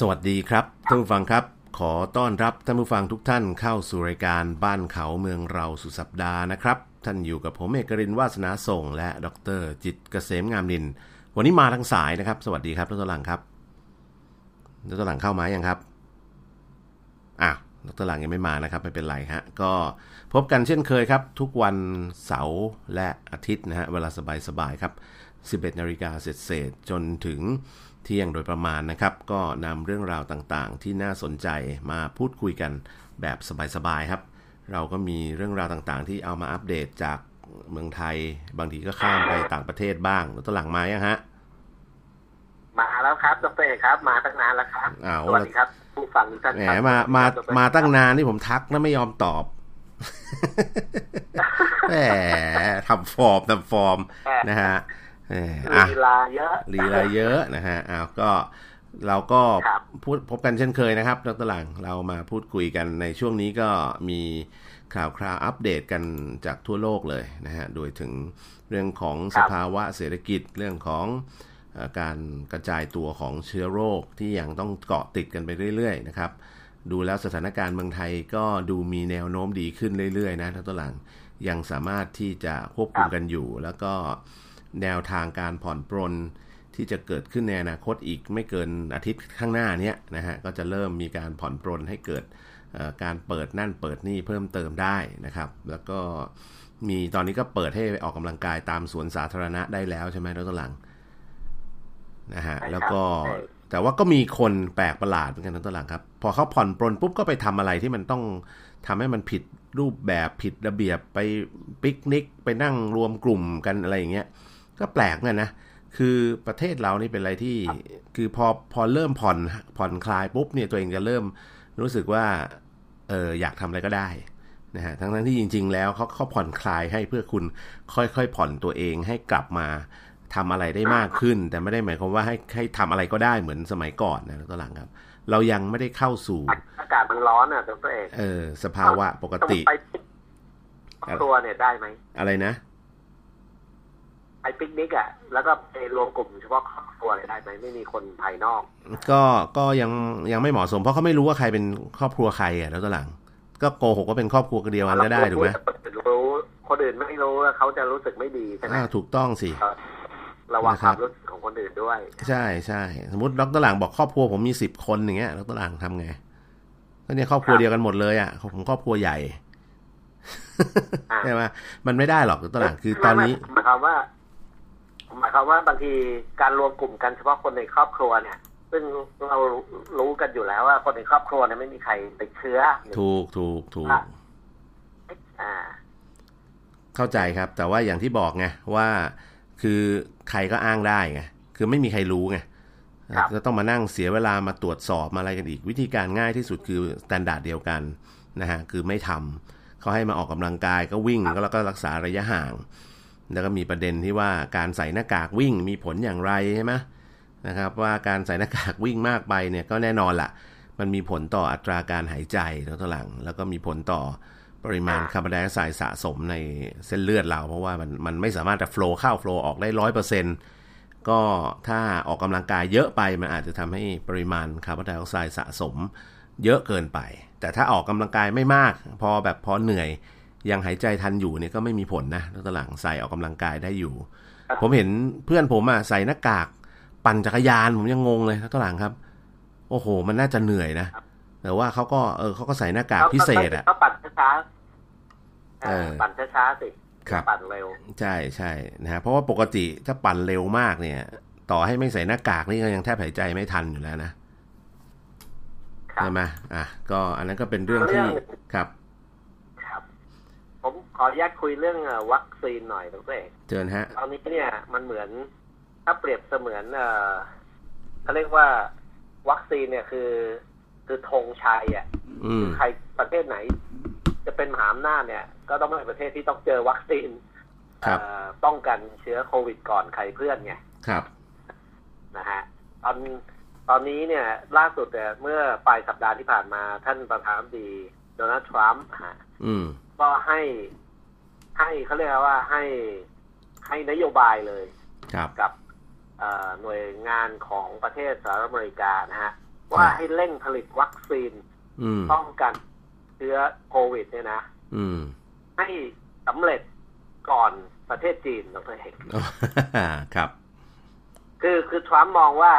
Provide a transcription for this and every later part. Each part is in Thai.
สวัสดีครับท่านผู้ฟังครับ ขอต้อนรับท่านผู้ฟังทุกท่านเข้าสู่รายการบ้านเขาเมืองเราสุดสัปดาห์นะครับ ท่านอยู่กับผมเอกรินวาสนาส่ง และดรจิตเกษมงามนิน วันนี้มาทางสายนะครับ สวัสดีครับดรหลังครับดรหลังเข้ามายังครับอะดรหลังยังไม่มานะครับไม่เป็นไรฮะก็พบกันเช่นเคยครับ ทุกวันเสาร์และอาทิตย์นะฮะเวลาสบายๆครับ 11นาฬิกาเศษๆจนถึง เที่ยงโดยประมาณนะครับ ก็นำเรื่องราวต่างๆ ที่น่าสนใจมาพูดคุยกันแบบสบาย ๆ ครับ เราก็มีเรื่องราวต่างๆ ที่เอามาอัปเดตจากเมืองไทย บางทีก็ข้ามไปต่างประเทศบ้างแล้วตวหลังมายังฮะมาแล้วครับดรเอกครับ มาตั้งนานแล้วครับอ้าวสวัสดีครับ ผู้ฟังทุกท่านแหมครับมามาดรเอกมาตั้งนานที่ผมทักแล้วไม่ยอมตอบแหมทำฟอร์มทำฟอร์มนะฮะแหมอะ ลีลาเยอะลีลาเยอะนะฮะอ้าวก็เราก็ครับพูดพบกันเช่นเคยนะครับดรหลังเรามาพูดคุยกันในช่วงนี้ก็มีข่าวคราวอัปเดตกันจากทั่วโลกเลยนะฮะ โดยถึงเรื่องของสภาวะเศรษฐกิจเรื่องของเอ่อการกระจายตัวของเชื้อโรคที่ยังต้องเกาะติดกันไปเรื่อยๆนะครับ ดูแล้วสถานการณ์เมืองไทยก็ดูมีแนวโน้มดีขึ้นเรื่อยๆนะท่านตัวหลังยังสามารถที่จะควบคุมกันอยู่ แล้วก็ แนวทางการผ่อนปรนที่จะเกิดขึ้นในอนาคตอีกไม่เกินอาทิตย์ข้างหน้าเนี้ยนะฮะก็จะเริ่มมีการผ่อนปรนให้เกิดเอ่อการเปิดนั่นเปิดนี่เพิ่มเติมได้นะครับ แล้วก็มีตอนนี้ก็เปิดให้ออกกำลังกายตามสวนสาธารณะได้แล้วใช่ไหมท่านตัวหลังนะฮะใช่ครับแล้วก็ใช่แต่ว่าก็มีคนแปลกประหลาดเหมือนกันนะตัวหลังครับ พอเขาผ่อนปรนปุ๊บก็ไปทำอะไรที่มันต้องทำให้มันผิดรูปแบบผิดระเบียบไปปิกนิกไปนั่งรวมกลุ่มกันอะไรอย่างเงี้ย ก็แปลกเหมือนกันนะ คือประเทศเรานี่เป็นอะไรที่ คือพอพอเริ่มผ่อนผ่อนคลายปุ๊บเนี่ยตัวเองจะเริ่มรู้สึกว่า เอออยากทำอะไรก็ได้นะฮะทั้งนั้นที่จริง ๆ แล้วเขาเขาผ่อนคลายให้เพื่อคุณค่อยๆผ่อนตัวเองให้กลับมาทำอะไรได้มากขึ้น แต่ไม่ได้หมายความว่าให้ให้ทำอะไรก็ได้เหมือนสมัยก่อนนะตัวหลังครับ เรายังไม่ได้เข้าสู่อากาศมันร้อนอะดรเอกเออ สภาวะปกติต้องไปครอบครัวเนี่ยได้ไหมอะไรนะ ไปปิกนิกอะแล้วก็ไปรวมกลุ่มเฉพาะครอบครัวเนี่ยได้ไหมไม่มีคนภายนอก ก็ก็ยังยังไม่เหมาะสม เพราะเขาไม่รู้ว่าใครเป็นครอบครัวใครอะแล้วตัวหลัง ก็โกหกว่าเป็นครอบครัวเดียวกันก็ได้ถูกไหมคนอื่นรู้คนอื่นไม่รู้ว่าเขาจะรู้สึกไม่ดีใช่ไหมอ่าถูกต้องสิระวังนะคครับวามรู้สึกของคนอื่นด้วย ใช่ใช่สมมติดรหลังบอกครอบครัวผมมีสิบคนอย่างเงี้ยดรหลังทำไงก็เนี่ยครอบครัวครับเดียวกันหมดเลยอะผมครอบครัวใหญ่อ่าใช่ไหมมันไม่ได้หรอกดรหลังคือตอนนี้หมายความว่า หมายความว่าบางทีการรวมกลุ่มกันเฉพาะคนในครอบครัวเนี่ย ซึ่งเรารู้กันอยู่แล้วว่าคนในครอบครัวเนี่ยไม่มีใครติดเชื้อ ถูกถูกถูกอ่าเข้าใจครับ แต่ว่าอย่างที่บอกไงว่าคือใครก็อ้างได้ไงคือไม่มีใครรู้ไงครับก็ต้องมานั่งเสียเวลามาตรวจสอบมาอะไรกันอีก วิธีการง่ายที่สุดคือ standard เดียวกันนะฮะคือไม่ทำเขาให้มาออกกำลังกายก็วิ่งก็แล้วก็รักษาระยะห่าง แล้วก็มีประเด็นที่ว่าการใส่หน้ากากวิ่งมีผลอย่างไรใช่ไหมนะครับว่าการใส่หน้ากากวิ่งมากไปเนี่ยก็แน่นอนละมันมีผลต่ออัตราการหายใจแล้วตัวหลัง แล้วก็มีผลต่อปริมาณคาร์บอนไดออกไซด์สะสมในเส้นเลือดเรา เพราะว่ามันมันไม่สามารถจะ flow เข้า flow ออกได้ร้อยเปอร์เซ็นต์ก็ถ้าออกกำลังกายเยอะไปมันอาจจะทำให้ปริมาณคาร์บอนไดออกไซด์สะสม เยอะเกินไป แต่ถ้าออกกำลังกายไม่มาก พอแบบพอเหนื่อย ยังหายใจทันอยู่เนี่ยก็ไม่มีผลนะแล้วตอนหลังใส่ออกกำลังกายได้อยู่ ผมเห็นเพื่อนผมอะใส่หน้ากาก ปั่นจักรยานผมยังงงเลยแล้วตอนหลังครับ โอ้โห มันน่าจะเหนื่อยนะแต่ว่าเขาก็เออเขาก็ใส่หน้ากากพิเศษอะก็ปั่นช้าๆเออปั่นช้าๆสิครับปั่นเร็ว ใช่ใช่นะฮะเพราะว่าปกติถ้าปั่นเร็วมากเนี่ย ต่อให้ไม่ใส่หน้ากากนี่ก็ยังแทบหายใจไม่ทันอยู่แล้วนะครับใช่ไหมอะ ก็อันนั้นก็เป็นเรื่องที่ครับครับผมข ออนุญาตคุยเรื่องเอ่อวัคซีนหน่อยดรเอกเชิญฮะ ตอนนี้เนี่ยมันเหมือนถ้าเปรียบเสมือนเอ่อเขาเรียกว่าวัคซีนเนี่ยคือ คือธงชัยอะอืมใครประเทศไหน จะเป็นมหาอำนาจเนี่ย ก็ต้องเป็นประเทศที่ต้องเจอวัคซีนครับเอ่อป้องกันเชื้อโควิดก่อนใครเพื่อนไงครับนะฮะตอนตอนนี้เนี่ย ล่าสุดเนี่ยเมื่อปลายสัปดาห์ที่ผ่านมาท่านประธานาธิบดีโดนัลด์ทรัมป์ฮะอืมก็ให้ ให้เขาเรียกว่าให้ให้นโยบายเลยครับกับเอ่อหน่วยงานของประเทศสหรัฐอเมริกานะฮะว่าให้เร่งผลิตวัคซีนอืมป้องกันเชื้อโควิด เนี่ยนะอืมให้สำเร็จก่อนประเทศจีนดรเอกครับ คือคือทรัมป์มองว่า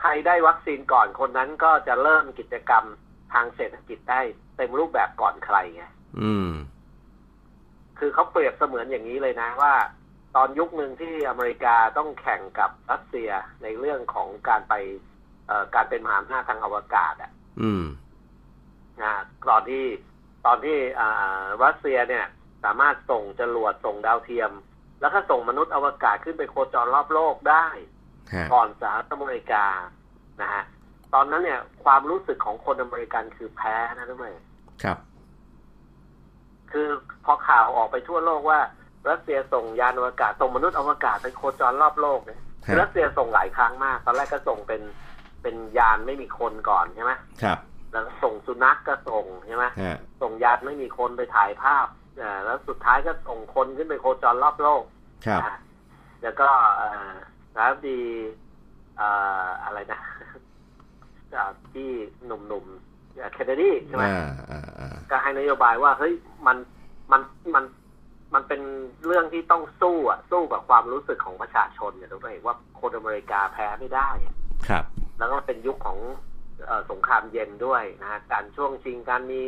ใครได้วัคซีนก่อนคนนั้นก็จะเริ่มกิจกรรมทางเศรษฐกิจได้เต็มรูปแบบก่อนใครไงอืม คือเขาเปรียบเสมือนอย่างนี้เลยนะว่า ตอนยุคหนึ่งที่อเมริกาต้องแข่งกับรัสเซียในเรื่องของการไปเอ่อการเป็นมหาอำนาจทางอวกาศอะอืมนะตอนที่ตอนที่อ่ารัสเซียเนี่ย สามารถส่งจรวดส่งดาวเทียม แล้วก็ส่งมนุษย์อวกาศขึ้นไปโคจรรอบโลกได้ฮะก่อนสหรัฐอเมริกานะฮะตอนนั้นเนี่ย ความรู้สึกของคนอเมริกันคือแพ้นะทุกท่านครับ คือพอข่าวออกไปทั่วโลกว่า รัสเซียส่งยานอวกาศส่งมนุษย์อวกาศไปโคจรรอบโลกเนี่ยฮะรัสเซียส่งหลายครั้งมากตอนแรกก็ส่งเป็นเป็นยานไม่มีคนก่อนใช่ไหมครับแล้วส่งสุนัขกก็ส่งใช่ไหมฮะส่งยานไม่มีคนไปถ่ายภาพอ่าแล้วสุดท้ายก็ส่งคนขึ้นไปโคจรรอบโลกครับนะแล้วก็เอ่อแล้วดีเอ่ออะไรนะอ่าที่หนุ่มๆ เคนเนดีใช่ไหมอ่าอ่าอ่าก็ให้นโยบายว่าเฮ้ยมันมันมันมันเป็นเรื่องที่ต้องสู้อะสู้กับความรู้สึกของประชาชนเนี่ยทุกท่านเห็นว่าคนอเมริกาแพ้ไม่ได้อะครับ แล้วก็เป็นยุคของเออสงครามเย็นด้วยนะฮะการช่วงชิงการมี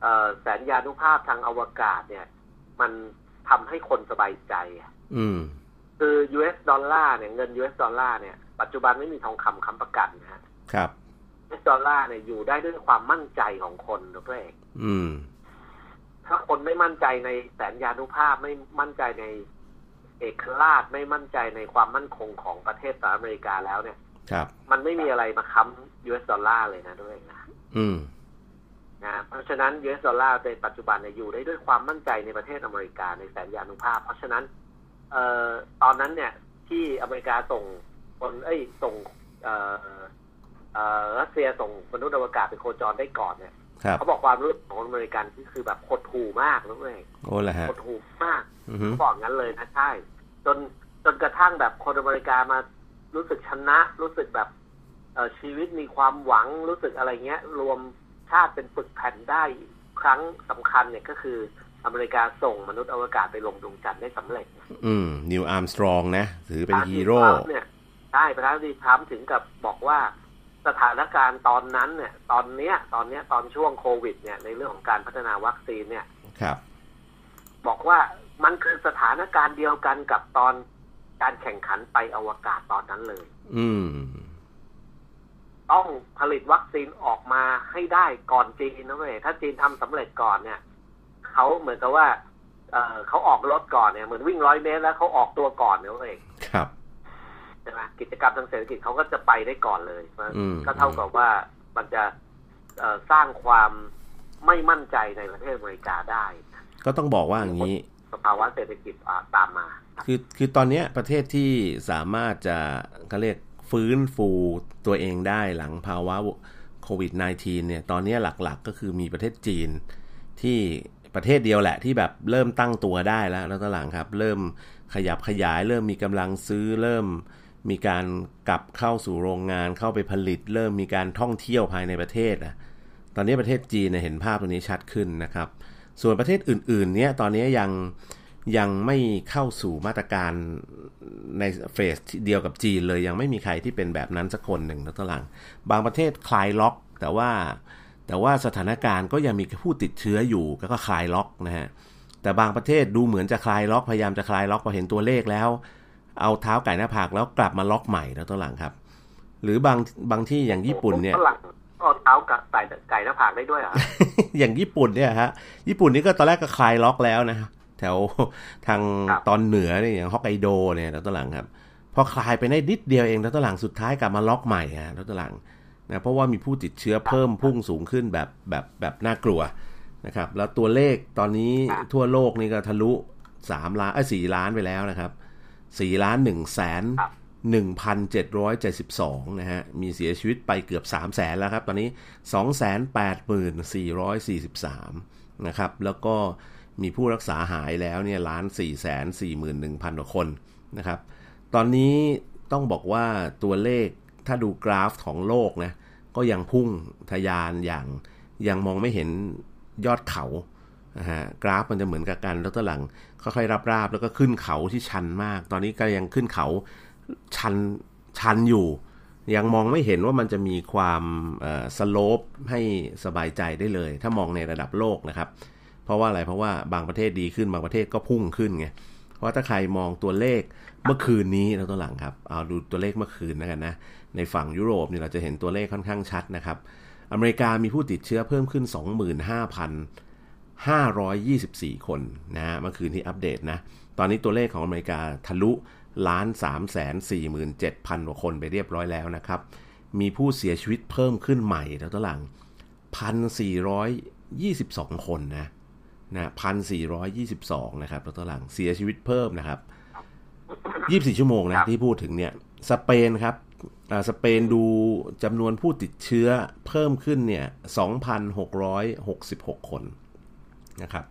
เอ่อแสนยานุภาพทางอวกาศเนี่ย มันทำให้คนสบายใจอะอืมคือ US ดอลลาร์เนี่ยเงิน US ดอลลาร์เนี่ยปัจจุบันไม่มีทองคำค้ำประกันนะฮะครับ US ดอลลาร์เนี่ยอยู่ได้ด้วยความมั่นใจของคนทุกท่านเองอืมถ้าคนไม่มั่นใจในแสนยานุภาพไม่มั่นใจในเอกราชไม่มั่นใจในความมั่นคงของประเทศสหรัฐอเมริกาแล้วเนี่ย ครับ มันไม่มีอะไรมาค้ำ US ดอลลาร์เลยนะด้วยนะอืมนะเพราะฉะนั้น US ดอลลาร์ในปัจจุบันเนี่ยอยู่ได้ด้วยความมั่นใจในประเทศอเมริกาในแสนยานุภาพ เพราะฉะนั้น เอ่อตอนนั้นเนี่ย ที่อเมริกาส่งคนเอ้ยส่งเอ่อเอ่อ รัสเซียส่งมนุษย์อวกาศไปโคจรได้ก่อนเนี่ยครับเขาบอกความรู้สึกของอเมริกันที่คือแบบหดหู่มากนะเว้ยโอ้ละฮะหดหู่มากอือฮึบอกงั้นเลยนะใช่จนจนกระทั่งแบบคนอเมริกามารู้สึกชนะ รู้สึกแบบเอ่อชีวิตมีความหวังรู้สึกอะไรเงี้ย รวมชาติเป็นปึกแผ่นได้ครั้งสำคัญเนี่ยก็คืออเมริกาส่งมนุษย์อวกาศไปลงดวงจันทร์ได้สำเร็จ อืม นิวอาร์มสตรองนะ ถือเป็นฮีโร่ทรัมป์เนี่ยใช่ประธานาธิบดีทรัมป์ถึงกับบอกว่า สถานการณ์ตอนนั้นเนี่ย ตอนเนี้ย ตอนเนี้ยตอนช่วงโควิด เนี่ยในเรื่องของการพัฒนาวัคซีนเนี่ย ครับ บอกว่ามันคือสถานการณ์เดียวกันกับตอนการแข่งขันไปอวกาศตอนนั้นเลย อืม ต้องผลิตวัคซีนออกมาให้ได้ก่อนจีนนะเว้ยถ้าจีนทำสำเร็จก่อนเนี่ยเขาเหมือนกับว่า เออเขาออกรถก่อนเนี่ยเหมือนวิ่งร้อยเมตรแล้วเขาออกตัวก่อนเนี่ยเว้ยครับใช่ไหมกิจกรรมทางเศรษฐกิจเขาก็จะไปได้ก่อนเลยอืมก็เท่ากับว่ามันจะเอ่อสร้างความไม่มั่นใจในประเทศอเมริกาได้ ก็ต้องบอกว่าอย่างนี้สภาวะเศรษฐกิจอ่าตามมา คือคือตอนเนี้ยประเทศที่สามารถจะเขาเรียกฟื้นฟูตัวเองได้หลังภาวะโควิด -19 เนี่ย ตอนเนี้ยหลักๆ ก็คือมีประเทศจีนที่ประเทศเดียวแหละที่แบบเริ่มตั้งตัวได้แล้วแล้วตอนหลังครับ เริ่มขยับขยาย เริ่มมีกำลังซื้อเริ่ม มีการกลับเข้าสู่โรงงานเข้าไปผลิต เริ่มมีการท่องเที่ยวภายในประเทศอะตอนนี้ประเทศจีนเห็นภาพตรงนี้ชัดขึ้นนะครับ ส่วนประเทศอื่นๆ เนี่ยตอนนี้ยังยังไม่เข้าสู่มาตรการในเฟสเดียวกับจีนเลยยังไม่มีใครที่เป็นแบบนั้นสักคนหนึ่งนะตอนหลังบางประเทศคลายล็อก แต่ว่าแต่ว่าสถานการณ์ก็ยังมีผู้ติดเชื้ออยู่แล้วก็คลายล็อกนะฮะแต่บางประเทศดูเหมือนจะคลายล็อกพยายามจะคลายล็อกพอเห็นตัวเลขแล้ว เอาเท้าไก่หน้าผากแล้วกลับมาล็อกใหม่แล้วตอนหลังครับ หรือบางบางที่อย่างญี่ปุ่นเนี่ยฝรั่งก็เท้ากับไก่ไก่หน้าผากได้ด้วยเหรอะอย่างญี่ปุ่นเนี่ยฮะญี่ปุ่นนี่ก็ตอนแรกก็คลายล็อกแล้วนะแถวทางตอนเหนือเนี่ยอย่างฮอกไกโดเนี่ยแล้วตอนหลังครับพอคลายไปได้นิดเดียวเองแล้วตอนหลังสุดท้ายกลับมาล็อกใหม่ฮะแล้วตอนหลังนะเพราะว่ามีผู้ติดเชื้อเพิ่มพุ่งสูงขึ้นแบบแบบแบบน่ากลัวนะครับแล้วตัวเลขตอนนี้ทั่วโลกนี่ก็ทะลุสามล้านเอ้ยสี่ล้านไปแล้วนะครับ สี่ล้านหนึ่งแสน1,772นะฮะ มีเสียชีวิตไปเกือบ3 0 0แสนแล้วครับ ตอนนี้284,443นะครับ แล้วก็มีผู้รักษาหายแล้วเนี่ยล้าน4 4 1 0 0 0กว่าคนนะครับ ตอนนี้ต้องบอกว่าตัวเลขถ้าดูกราฟของโลกนะ ก็ยังพุ่งทะยานอย่างยังมองไม่เห็นยอดเขา นะฮะกราฟมันจะเหมือนกับกันแล้วตหลังค่อยๆราบๆแล้วก็ขึ้นเขาที่ชันมาก ตอนนี้ก็ยังขึ้นเขาชันชันอยู่ ยังมองไม่เห็นว่ามันจะมีความสโลปให้สบายใจได้เลย ถ้ามองในระดับโลกนะครับ เพราะว่าอะไรเพราะว่าบางประเทศดีขึ้นบางประเทศก็พุ่งขึ้นไงเพราะถ้าใครมองตัวเลขเมื่อคืนนี้แล้วตัวหลังครับเอาดูตัวเลขเมื่อคืนนะกันนะในฝั่งยุโรปเนี่ยเราจะเห็นตัวเลขค่อนข้างชัดนะครับ อเมริกามีผู้ติดเชื้อเพิ่มขึ้น 25,524 คนนะฮะเมื่อคืนที่อัปเดตนะ ตอนนี้ตัวเลขของอเมริกาทะลุล้าน3 4 7 0 0 0 กว่าคนไปเรียบร้อยแล้วนะครับ มีผู้เสียชีวิตเพิ่มขึ้นใหม่แล้วตัวหลัง 1,422 คนนะนะ1,422 นะครับตัวหลังเสียชีวิตเพิ่มนะครับ 24 ชั่วโมงนะที่พูดถึงเนี่ย สเปนครับสเปนดูจำนวนผู้ติดเชื้อเพิ่มขึ้นเนี่ย 2,666 คน นะครับ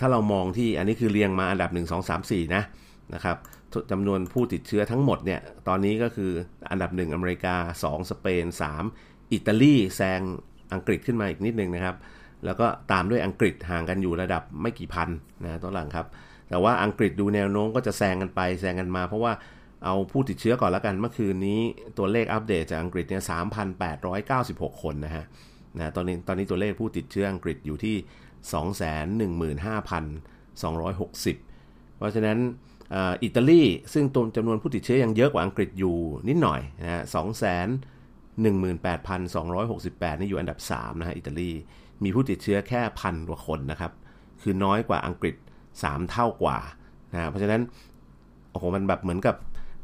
ถ้าเรามองที่อันนี้คือเรียงมาอันดับ 1 2 3 4 นะนะครับจำนวนผู้ติดเชื้อทั้งหมดเนี่ยตอนนี้ก็คืออันดับ 1 อเมริกา 2 สเปน 3 อิตาลีแซงอังกฤษขึ้นมาอีกนิดนึงนะครับ แล้วก็ตามด้วยอังกฤษห่างกันอยู่ระดับไม่กี่พันนะต้นหลังครับ แต่ว่าอังกฤษดูแนวโน้มก็จะแซงกันไปแซงกันมา เพราะว่าเอาผู้ติดเชื้อก่อนแล้วกันเมื่อคืนนี้ตัวเลขอัปเดตจากอังกฤษเนี่ย3,896 คนนะฮะนะตอนนี้ตอนนี้ตัวเลขผู้ติดเชื้ออังกฤษอยู่ที่ 215,260 เพราะฉะนั้นอิตาลีซึ่งตัวจำนวนผู้ติดเชื้อยังเยอะกว่าอังกฤษอยู่นิดหน่อยนะฮะ218,268 นี่อยู่อันดับ 3 นะฮะอิตาลีมีผู้ติดเชื้อแค่พันกว่าคนนะครับ คือน้อยกว่าอังกฤษ 3 เท่ากว่านะเพราะฉะนั้นโอ้โหมันแบบเหมือนกับ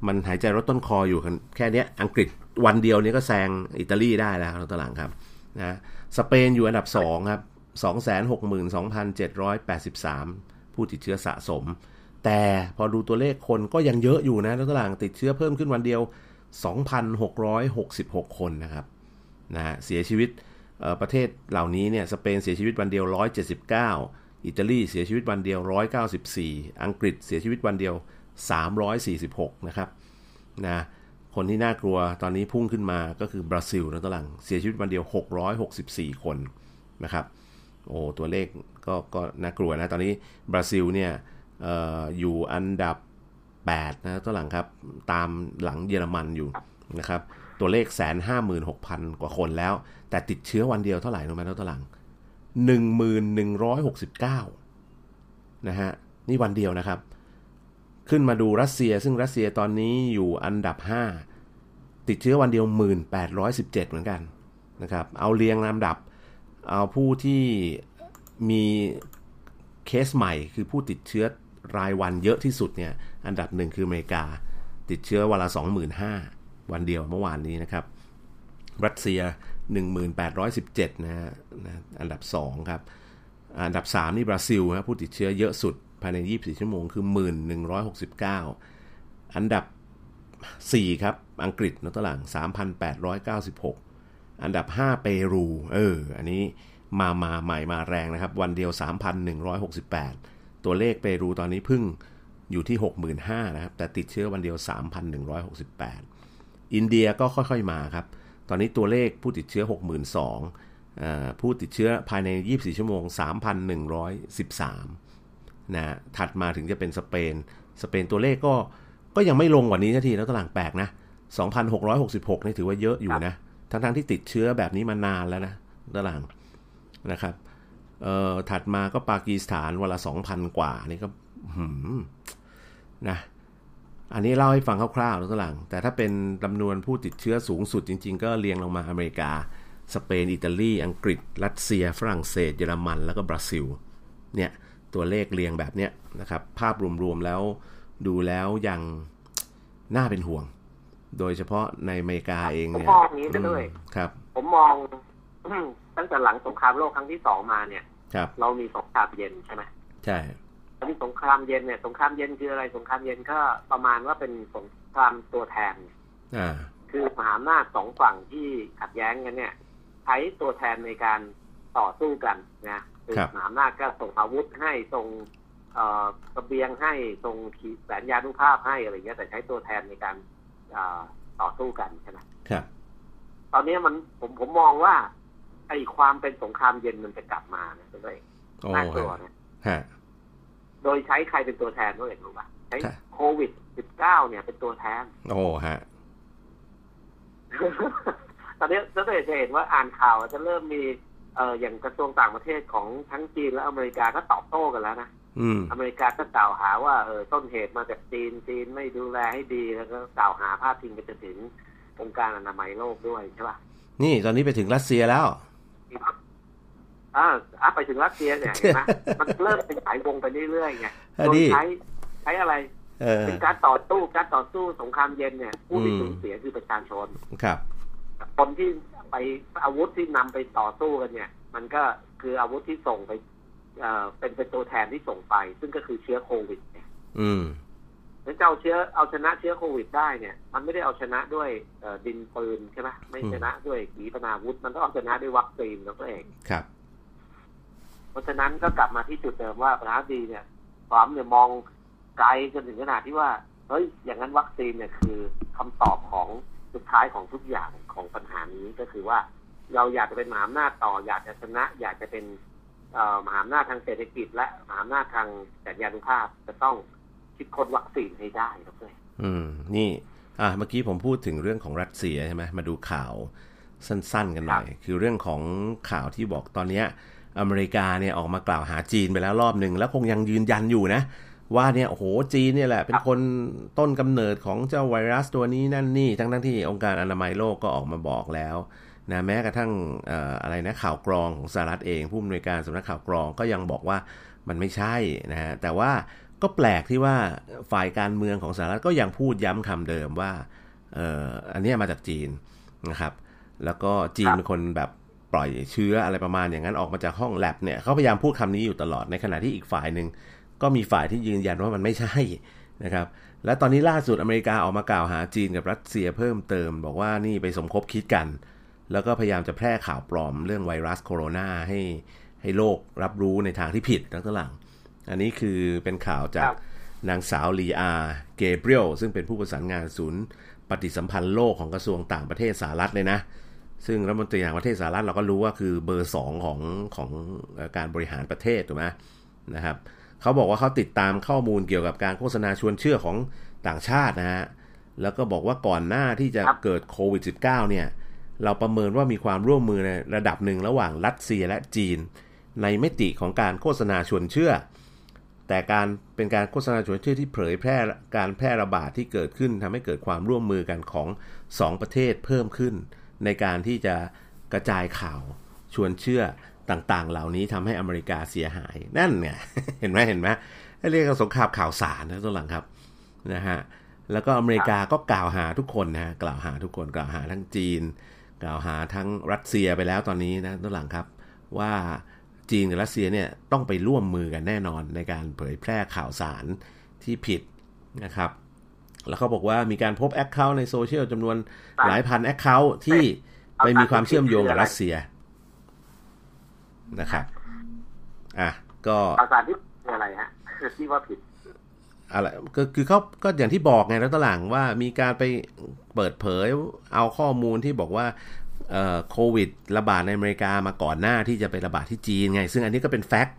มันหายใจรถต้นคออยู่แค่นี้อังกฤษวันเดียวนี้ก็แซงอิตาลีได้แล้วตอนหลังครับนะสเปนอยู่อันดับ 2 ครับ 262,783 ผู้ติดเชื้อสะสม แต่พอดูตัวเลขคนก็ยังเยอะอยู่นะตลาดติดเชื้อเพิ่มขึ้นวันเดียว 2,666 คนนะครับนะเสียชีวิตประเทศเหล่านี้เนี่ยสเปนเสียชีวิตวันเดียว 179 อิตาลีเสียชีวิตวันเดียว 194 อังกฤษเสียชีวิตวันเดียว 346 นะครับนะคนที่น่ากลัวตอนนี้พุ่งขึ้นมาก็คือบราซิลนะตลังเสียชีวิตวันเดียว 664 คนนะครับ โอ้ตัวเลขก็ก็น่ากลัวนะ ตอนนี้บราซิลเนี่ยอออยู่อันดับ 8 นะตัวหลังครับ ตามหลังเยอรมันอยู่นะครับ ตัวเลขแสนห้าหมื่นหกพันกว่าคนแล้ว แต่ติดเชื้อวันเดียวเท่าไหร่รู้ไหมตัวหลังหนึ่งหมื่นหนึ่งร้อยหกสิบเก้านะฮะ นี่วันเดียวนะครับ ขึ้นมาดูรัสเซีย ซึ่งรัสเซียตอนนี้อยู่อันดับ 5 ติดเชื้อวันเดียว 1817 เหมือนกันนะครับ เอาเรียงลำดับ เอาผู้ที่มีเคสใหม่คือผู้ติดเชื้อรายวันเยอะที่สุดเนี่ยอันดับหนึ่งคืออเมริกา ติดเชื้อวันละ 25,000 วันเดียวเมื่อวานนี้นะครับ รัสเซีย 1817 นะฮะอันดับ 2 ครับ อันดับ 3 นี่บราซิลครับผู้ติดเชื้อเยอะสุดภายใน 24 ชั่วโมงคือ 1169 อันดับ 4 ครับ อังกฤษนตหลัง 3,896 อันดับ 5 เปรู เออ อันนี้มามาใหม่มาแรงนะครับ วันเดียว 3,168 ตัวเลขเปรูตอนนี้พึ่งอยู่ที่ 65,000นะครับ แต่ติดเชื้อวันเดียว 3,168 อินเดียก็ค่อยๆมาครับ ตอนนี้ตัวเลขผู้ติดเชื้อ 62,000ผู้ติดเชื้อภายใน 24 ชั่วโมง 3,113 นะถัดมาถึงจะเป็นสเปน สเปนตัวเลขก็ก็ยังไม่ลงกว่านี้นาทีแล้วตลางแปลกนะ 2,666 นี่ถือว่าเยอะอยู่นะ ทั้งๆทที่ติดเชื้อแบบนี้มานานแล้วนะตารางนะครับเอ่อถัดมาก็ปากีสถานวันละสองพันกว่านี่ก็หืมนะอันนี้เล่าให้ฟังคร่าวๆแล้วตารางแต่ถ้าเป็นจำนวนผู้ติดเชื้อสูงสุดจริง ๆ ก็เรียงลงมาอเมริกา สเปน อิตาลี อังกฤษ รัสเซีย ฝรั่งเศส เยอรมัน แล้วก็บราซิล เนี่ยตัวเลขเรียงแบบเนี้ยนะครับ ภาพรวมๆแล้วดูแล้วยังน่าเป็นห่วง โดยเฉพาะในอเมริกาเองเนี่ยผมมองนี้ด้วยครับ ผมมองตั้งแต่หลังสงครามโลกครั้งที่สองมาเนี่ยครับ เรามีสงครามเย็นใช่ไหมใช่ตอนนี้สงครามเย็นเนี่ยสงครามเย็นคืออะไรสงครามเย็นก็ประมาณว่าเป็นสงครามตัวแทนอ่าคือมหาอำนาจสองฝั่งที่ขัดแย้งกันเนี่ย ใช้ตัวแทนในการต่อสู้กันนะคือมหาอำนาจก็ส่งอาวุธให้ส่งเอ่อกระเบียงให้ส่งขีแสนยานุภาพให้อะไรเงี้ยแต่ใช้ตัวแทนในการ ต่อสู้กันใช่ไหมครับพตอนนี้มันผมผมมองว่า ไอ้ความเป็นสงครามเย็นมันจะกลับมานะตัวเองโอ้น่ากลัวนะฮะโดยใช้ใครเป็นตัวแทนตัวเองรู้ป่ะใช้ค่ะโควิด -19 เนี่ยเป็นตัวแทน โอ้ฮะตอนนี้เราจะเห็นว่าอ่านข่าวจะเริ่มมีเอ่ออย่างกระทรวงต่างประเทศของทั้งจีนและอเมริกาก็ตอบโต้กันแล้วนะ อืมอเมริกาก็กล่าวหาว่าเออต้นเหตุมาจากจีนจีนไม่ดูแลให้ดีแล้วก็กล่าวหาพาดพิงไปจนถึงองค์การอนามัยโลกด้วยใช่ป่ะนี่ตอนนี้ไปถึงรัสเซียแล้วอ่าอะไปถึงรัสเซียเนี่ยเห็นไหมมันเริ่มเป็นสายวงไปเรื่อยๆไงอันโดยนี้ใช้ใช้อะไรเออเป็นการต่อสู้การต่อสู้สงครามเย็นเนี่ยผู้ที่อืมสูญเสียคือประชาชนครับ คนที่ไปอาวุธที่นำไปต่อสู้กันเนี่ย มันก็คืออาวุธที่ส่งไป เอ่อเป็นเป็นตัวแทนที่ส่งไป ซึ่งก็คือเชื้อโควิด เนี่ย อืมแล้วจะเอาเชื้อเอาชนะเชื้อโควิดได้เนี่ย มันไม่ได้เอาชนะด้วยเอ่อดินปืนใช่ไหมไม่ชนะด้วยขีปนาวุธ มันต้องเอาชนะด้วยวัคซีนแล้วตัวเองครับ เพราะฉะนั้นก็กลับมาที่จุดเดิมว่าประธานาธิบดีเนี่ยความเนี่ยมองไกลจนถึงขนาดที่ว่าเฮ้ยอย่างนั้นวัคซีนเนี่ยคือคำตอบของสุดท้ายของทุกอย่างของปัญหานี้ก็คือว่า เราอยากจะเป็นมหาอำนาจต่อ อยากจะชนะ อยากจะเป็นเอ่อ มหาอำนาจทางเศรษฐกิจ และมหาอำนาจทางสัญญานุภาพจะต้องคิดค้นวัคซีนให้ได้ครับเลยอืม นี่ อะเมื่อกี้ผมพูดถึงเรื่องของรัสเซียใช่ไหมมาดูข่าวสั้นๆ กันหน่อย คือเรื่องของข่าวที่บอกตอนเนี้ย อเมริกาเนี่ยออกมากล่าวหาจีนไปแล้วรอบหนึ่งแล้วคงยังยืนยันอยู่นะ ว่าเนี่ยโอ้โหจีนเนี่ยแหละ เป็นคนต้นกำเนิดของเจ้าไวรัสตัวนี้นั่นนี่ ทั้งทั้งๆที่องค์การอนามัยโลกก็ออกมาบอกแล้ว นะแม้กระทั่งเอ่ออะไรนะข่าวกรองของสหรัฐเอง ผู้อำนวยการสำนักข่าวกรองก็ยังบอกว่ามันไม่ใช่นะฮะแต่ว่าก็แปลกที่ว่าฝ่ายการเมืองของสหรัฐก็ยังพูดย้ำคำเดิมว่าเอ่ออันเนี้ยมาจากจีนนะครับ แล้วก็จีนเป็นคนแบบปล่อยเชื้ออะไรประมาณอย่างนั้นออกมาจากห้องแลบเนี่ยเขาพยายามพูดคำนี้อยู่ตลอดในขณะที่อีกฝ่ายหนึ่งก็มีฝ่ายที่ยืนยันว่ามันไม่ใช่นะครับ และตอนนี้ล่าสุดอเมริกาออกมากล่าวหาจีนกับรัสเซียเพิ่มเติม บอกว่านี่ไปสมคบคิดกัน แล้วก็พยายามจะแพร่ข่าวปลอมเรื่องไวรัสโคโรนาให้ให้โลกรับรู้ในทางที่ผิดทั้งหลัง อันนี้คือเป็นข่าวจากนางสาวลีอา เกเบรียลซึ่งเป็นผู้ประสานงานศูนย์ปฏิสัมพันธ์โลกของกระทรวงต่างประเทศสหรัฐเลยนะ ซึ่งรัฐมนตรีต่างประเทศสหรัฐเราก็รู้ว่าคือเบอร์สองของของเอ่อการบริหารประเทศถูกไหมนะครับเขาบอกว่าเขาติดตามข้อมูลเกี่ยวกับการโฆษณาชวนเชื่อของต่างชาตินะฮะแล้วก็บอกว่าก่อนหน้าที่จะครับเกิดโควิด -19 เนี่ย เราประเมินว่ามีความร่วมมือในระดับหนึ่งระหว่างรัสเซียและจีน ในมิติของการโฆษณาชวนเชื่อ แต่การเป็นการโฆษณาชวนเชื่อที่เผยแพร่การแพร่ระบาดที่เกิดขึ้นทำให้เกิดความร่วมมือกันของสองประเทศเพิ่มขึ้น ในการที่จะกระจายข่าวชวนเชื่อต่างๆ เหล่านี้ทำให้อเมริกาเสียหาย นั่นไงเห็นไหมเห็นไหมเรียกสงครามข่าวสารนะตัวหลังครับนะฮะแล้วก็อเมริกาก็กล่าวหาทุกคนนะกล่าวหาทุกคนกล่าวหาทั้งจีน กล่าวหาทั้งรัสเซียไปแล้วตอนนี้นะตัวหลังครับว่าจีนกับรัสเซียเนี่ยต้องไปร่วมมือกันแน่นอนในการเผยแพร่ข่าวสารที่ผิดนะครับ แล้วเขาบอกว่ามีการพบ account ในโซเชียลจำนวนหลายพัน account ที่ไปมีความเชื่อมโยงกับรัสเซียนะครับ อะ ก็ภาษารที่อะไรฮะที่ว่าผิด อะไรก็คือเขาก็อย่างที่บอกไงแล้วตลังว่ามีการไปเปิดเผยเอาข้อมูลที่บอกว่าโควิดระบาดในอเมริกามาก่อนหน้าที่จะไประบาดที่จีนไง ซึ่งอันนี้ก็เป็น fact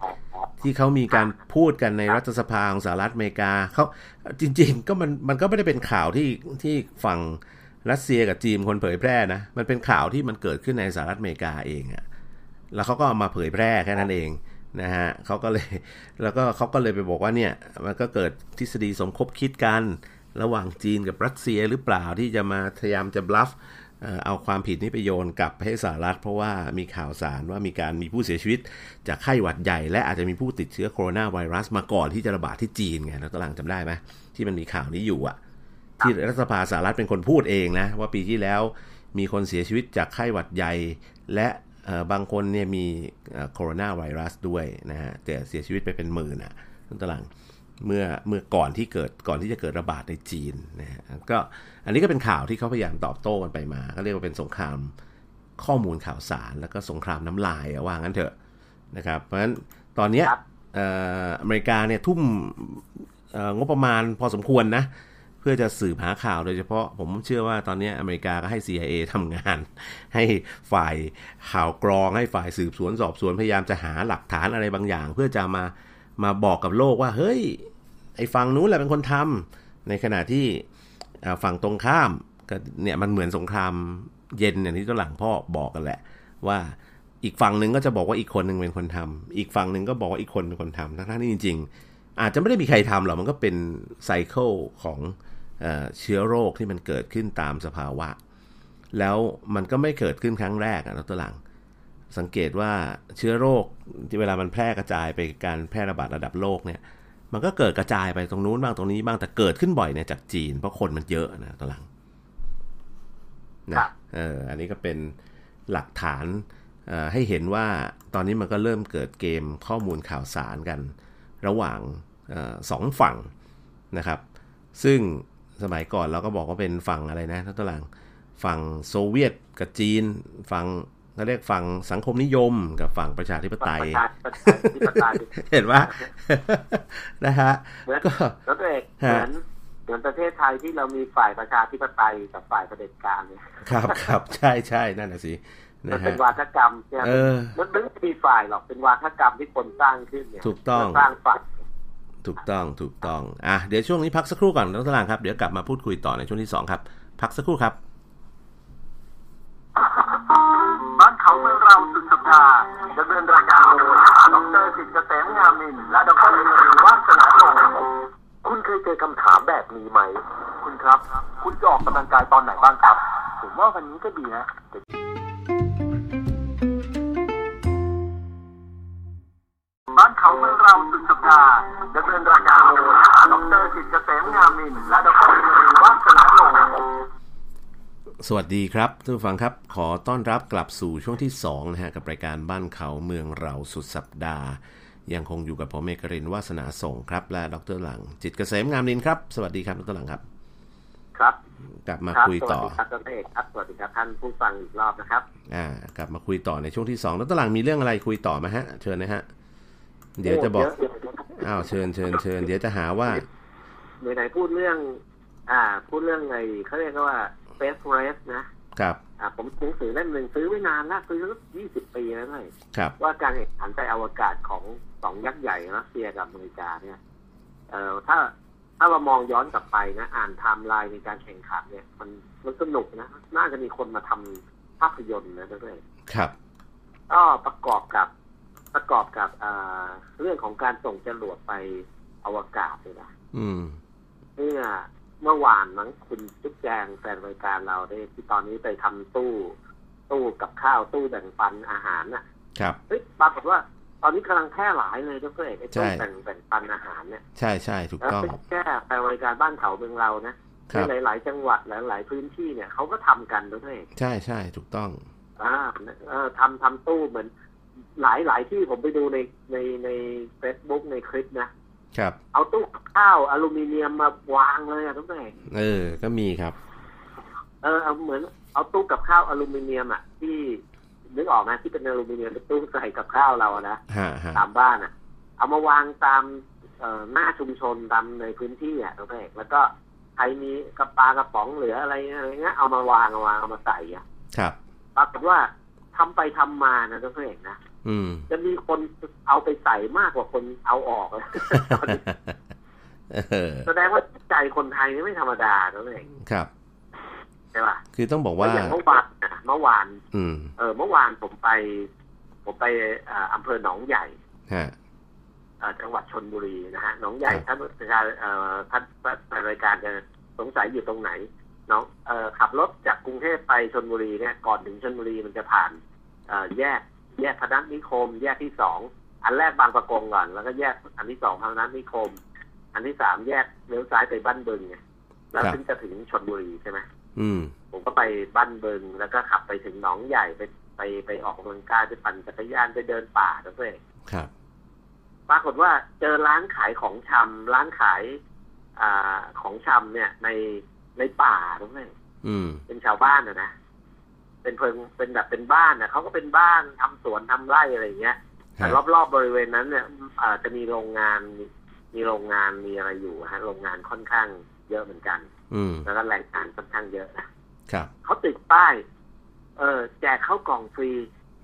ที่เขามีการพูดกันในรัฐสภาของสหรัฐอเมริกาเขาจริง ๆ ก็มันมันก็ไม่ได้เป็นข่าวที่ที่ฝั่งรัสเซียกับจีนคนเผยแพร่นะ มันเป็นข่าวที่มันเกิดขึ้นในสหรัฐอเมริกาเองอะแล้วเขาก็เอามาเผยแพร่แค่นั้นเอง นะฮะเขาก็เลยแล้วก็เขาก็เลยไปบอกว่าเนี่ยมันก็เกิดทฤษฎีสมคบคิดกัน ระหว่างจีนกับรัสเซียหรือเปล่าที่จะมาพยายามจะบลัฟเอาความผิดนี้ไปโยนกลับให้สหรัฐ เพราะว่ามีข่าวสารว่ามีการมีผู้เสียชีวิต จากไข้หวัดใหญ่ และอาจจะมีผู้ติดเชื้อโคโรนาไวรัสมาก่อนที่จะระบาดที่จีนไงแล้วตลังจำได้ไหมที่มันมีข่าวนี้อยู่อะที่รัฐสภาสหรัฐเป็นคนพูดเองนะ ว่าปีที่แล้วมีคนเสียชีวิตจากไข้หวัดใหญ่ และ บางคนเนี่ยมีโคโรนาไวรัสด้วยนะฮะแต่เสียชีวิตไปเป็นหมื่นอะตลังเมื่อเมื่อก่อนที่เกิดก่อนที่จะเกิดระบาดในจีนนะฮะก็อันนี้ก็เป็นข่าวที่เขาพยายามตอบโต้กันไปมาก็เรียกว่าเป็นสงครามข้อมูลข่าวสารแล้วก็สงครามน้ำลายอะว่างั้นเถอะนะครับ เพราะฉะนั้นตอนเนี้ยครับเอ่ออเมริกาเนี่ยทุ่มเอ่องบประมาณพอสมควรนะเพื่อจะสืบหาข่าวโดยเฉพาะผมเชื่อว่าตอนนี้อเมริกาก็ให้ CIA ทำงาน ให้ฝ่ายข่าวกรองให้ฝ่ายสืบสวนสอบสวนพยายามจะหาหลักฐานอะไรบางอย่าง เพื่อจะมามาบอกกับโลกว่าเฮ้ยไอ้ฝั่งนู้นแหละเป็นคนทำในขณะที่ฝั่งตรงข้ามก็เนี่ยมันเหมือนสงครามเย็นอย่างที่ตัวหลังพ่อบอกกันแหละ ว่าอีกฝั่งหนึ่งก็จะบอกว่าอีกคนหนึ่งเป็นคนทำอีกฝั่งหนึ่งก็บอกว่าอีกคนเป็นคนทำทั้งที่จริง ๆ อาจจะไม่ได้มีใครทำหรอกมันก็เป็นไซเคิลของ เชื้อโรคที่มันเกิดขึ้นตามสภาวะ แล้วมันก็ไม่เกิดขึ้นครั้งแรกอะตัวหลัง สังเกตว่าเชื้อโรคที่เวลามันแพร่กระจายไปการแพร่ระบาดระดับโลกเนี่ย มันก็เกิดกระจายไปตรงนู้นบ้างตรงนี้บ้างแต่เกิดขึ้นบ่อยเนี่ยจากจีน เพราะคนมันเยอะนะตัวหลังนะเอออันนี้ก็เป็นหลักฐานให้เห็นว่าตอนนี้มันก็เริ่มเกิดเกมข้อมูลข่าวสารกัน ระหว่างอสองฝั่งนะครับ ซึ่ง สมัยก่อนเราก็บอกว่าเป็นฝั่งอะไรนะท่านตลังฝั่งโซเวียตกับจีน ฝั่งเขาเรียกฝั่งสังคมนิยมกับฝั่งประชาธิปไตย เห็นว่านะฮะก็แล้วตัวเอกเหมือนเหมือนประเทศไทยที่เรามีฝ่ายประชาธิปไตยกับฝ่ายประเด็จการเนี่ยครับครับใช่ใช่นั่นแหละสิมันเป็นวาทกรรมใช่ไหมมันไม่มีฝ่ายหรอกเป็นวาทกรรมที่คนสร้างขึ้นเนี่ยถูกต้องสร้างฝ่าย ถูกต้องถูกต้องอะเดี๋ยวช่วงนี้พักสักครู่ก่อนน้องตลางครับ เดี๋ยวกลับมาพูดคุยต่อในช่วงที่สองครับ พักสักครู่ครับบ้านเขาเมืองเราสุดสัปดาห์ดำเนินรายการโดยดรสิทธิ์เกษมงามมินและดรเอรีวาสนาลงคุณเคยเจอคำถามแบบนี้ไหม คุณครับ คุณจะออกกำลังกายตอนไหนบ้างครับ ผมว่าวันนี้ก็ดีนะ เขาเมืองเราสุดสัปดาห์ดำเนินรายการโดยดรจิตเกษมงามมินและดรเอรีวัฒนาลงสวัสดีครับทุกฟังครับ ขอต้อนรับกลับสู่ช่วงที่2นะฮะกับรายการบ้านเขาเมืองเราสุดสัปดาห์ ยังคงอยู่กับผมเมกรินวาสนาส่งครับ และดรหลัง จิตเกษมงามนินครับ สวัสดีครับดรหลังครับ ครับกลับมาคุยต่อครับดรเอกครับสวัสดีครับท่านผู้ฟังอีกรอบนะครับ อ่ากลับมาคุยต่อในช่วงที่2ดรหลังมีเรื่องอะไรคุยต่อไหมฮะเชิญนะฮะ เดี๋ยวจะบอกอ้าวเชิญเชิญเชิญเดี๋ยวจะหาว่าไหนพูดเรื่อง อ่า พูดเรื่องไงเขาเรียกว่า space race นะครับอ่าผมหนังสือเล่มหนึ่งซื้อไม่นานละซื้อสักยี่สิบปีแล้วเลยครับ ว่าการแข่งขันในอวกาศของสองยักษ์ใหญ่รัสเซียกับอเมริกาเนี่ยเอ่อถ้าถ้าเรามองย้อนกลับไปนะอ่านไทม์ไลน์ในการแข่งขันเนี่ย มันมันสนุกนะ น่าจะมีคนมาทำภาพยนตร์นะด้วยครับก็ประกอบกับ ประกอบกับเรื่องของการส่งจรวดไปอวกาศเลยนะเมื่อเมื่อวานมั้งคุณจุ๊บแจงแฟนรายการเราได้ที่ตอนนี้ไปทำตู้ ตู้กับข้าวตู้แบ่งปันอาหารน่ะ ครับเฮ้ยปรากฏว่า ตอนนี้กำลังแพร่หลายเลยทุกเอกไอ้ตู้แบ่งแบ่งปันอาหารเนี่ยใช่ใช่ถูกต้องแค่แฟนรายการบ้านเขาเมืองเรานะในหลาย ๆ จังหวัดหลาย ๆ พื้นที่เนี่ยเขาก็ทำกันด้วยใช่ใช่ถูกต้องอ่าเออทำทำตู้เหมือน หลายหลายที่ผมไปดูในในในเฟซบุ๊กในคลิปนะครับ เอาตู้ข้าวอลูมิเนียมมาวางเลยอะทุกท่านเออ ก็มีครับ เออเอาเหมือนเอาตู้กับข้าวอลูมิเนียมอะที่นึกออกไหมที่เป็นอลูมิเนียมเป็นตู้ใส่กับข้าวเรานะตามบ้านอะเอามาวางตามเอ่อหน้าชุมชนตามในพื้นที่อะทุกท่านแล้วก็ใครมีกระปากระป๋องเหลืออะไรอะไรเงี้ยเอามาวางเอาวางเอามาใส่อะครับปรากฏว่าทำไปทำมานะทุกท่านนะ จะมีคนเอาไปใส่มากกว่าคนเอาออกเลยแสดงว่าใจคนไทยนี่ไม่ธรรมดาตัวเองครับใช่ป่ะคือต้องบอกว่าอย่างเมื่อวานเมื่อวานเออ เมื่อวานผมไป ผมไปอำเภอหนองใหญ่จังหวัดชนบุรีนะฮะหนองใหญ่ท่านประชาท่านรายการจะสงสัยอยู่ตรงไหนน้องเอขับรถจากกรุงเทพไปชนบุรีเนี่ยก่อนถึงชนบุรีมันจะผ่านแยก แยกพนัสนิคม แยกที่สองอันแรกบางประกงก่อนแล้วก็แยกอันที่สองพนัสนิคม อันที่สามแยกเลี้ยวซ้ายไปบ้านเบิงไงแล้วถึงจะถึงชนบุรีใช่ไหมผมก็ไปบ้านเบิงแล้วก็ขับไปถึงหนองใหญ่ไปไปไปออกกำลังกายไปปั่นจักรยานไปเดินป่าด้วยครับปรากฏว่าเจอร้านขายของชำร้านขายอ่าของชำเนี่ยในในป่าด้วยเป็นชาวบ้านนะนะ เป็นเพิงเป็นแบบเป็นบ้านนะเขาก็เป็นบ้านทำสวนทำไร่อะไรอย่างเงี้ยแต่รอบๆบริเวณนั้นเนี่ยจะมีโรงงานมีโรงงานมีอะไรอยู่ฮะโรงงานค่อนข้างเยอะเหมือนกัน อืมแล้วก็แรงงานค่อนข้างเยอะนะครับเขาติดป้าย เออแจกข้าวกล่องฟรี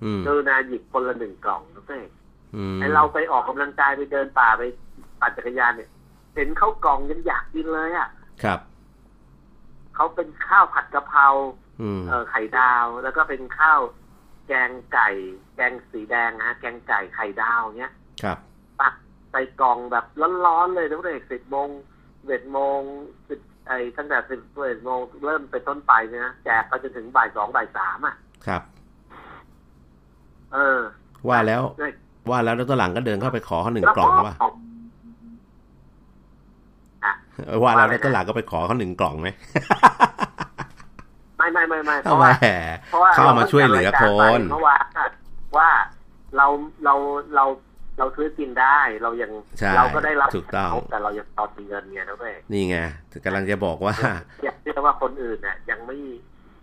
อืมกรุณาหยิบคนละหนึ่งกล่องนะเพื่อนอืมไอเราไปออกกำลังกายไปเดินป่าไปปั่นจักรยานเนี่ย เห็นข้าวกล่องยังอยากกินเลยอะครับเขาเป็นข้าวผัดกะเพราอืมเออ ไข่ดาว แล้วก็เป็นข้าวแกงไก่ แกงสีแดงนะฮะแกงไก่ไข่ดาวเนี้ยครับตักใส่กล่องแบบร้อนๆเลยตั้งแต่สิบโมงเอ็ดโมงสิบไอ้ตั้งแต่สิบเอ็ดโมงเริ่มเป็นต้นไปเนี่ยนะแจกไปจนถึงบ่ายสองบ่ายสามอะ ครับ เออ ว่าแล้วเนี่ยว่าแล้วแล้วตัวหลังก็เดินเข้าไปขอเขาหนึ่งกล่องว่าอะว่าแล้วแล้วตัวหลังก็ไปขอเขาหนึ่งกล่องไหม ไม่ไม่ไม่ไม่เพเอาราะแหมว่าเพราะว่าเข้ามาช่วยเหลือคนเพราะว่าว่าเราเราเราเราซื้อกินได้เรายังใช่เราก็ได้รับถูกต้องแต่เรายังตอนมีเงินไงนะเว้ยนี่ไงกำลังจะบอกว่าอยากเชื่อว่าคนอื่นเนี่ยยังไม่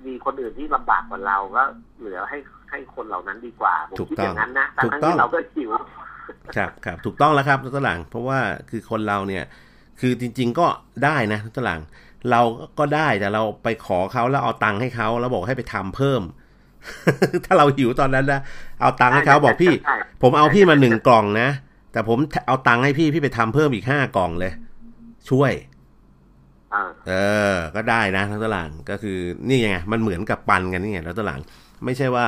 มีคนอื่นที่ลำบากกว่าเราก็เหลือให้ให้คนเหล่านั้นดีกว่าผมถูกคิดต้องอย่างนั้นนะแต่ถูกทั้งต้องที่เราก็หิวครับครับถูกต้องแล้วครับตัวหลังเพราะว่าคือคนเราเนี่ย คือจริง ๆ ก็ได้นะตัวหลัง เราก็ได้แต่เราไปขอเขาแล้วเอาตังค์ให้เขาแล้วบอกให้ไปทำเพิ่ม ถ้าเราหิวตอนนั้นนะเอาตังค์ให้เขาบอกพี่ใช่ผมเอาพี่มาหนึ่งกล่องนะแต่ผมเอาตังค์ให้พี่พี่ไปทำเพิ่มอีกห้ากล่องเลย ช่วยเออเออก็ได้นะทั้งตลาดก็คือนี่ไงมันเหมือนกับปันกันนี่ไงแล้วตลาดไม่ใช่ว่า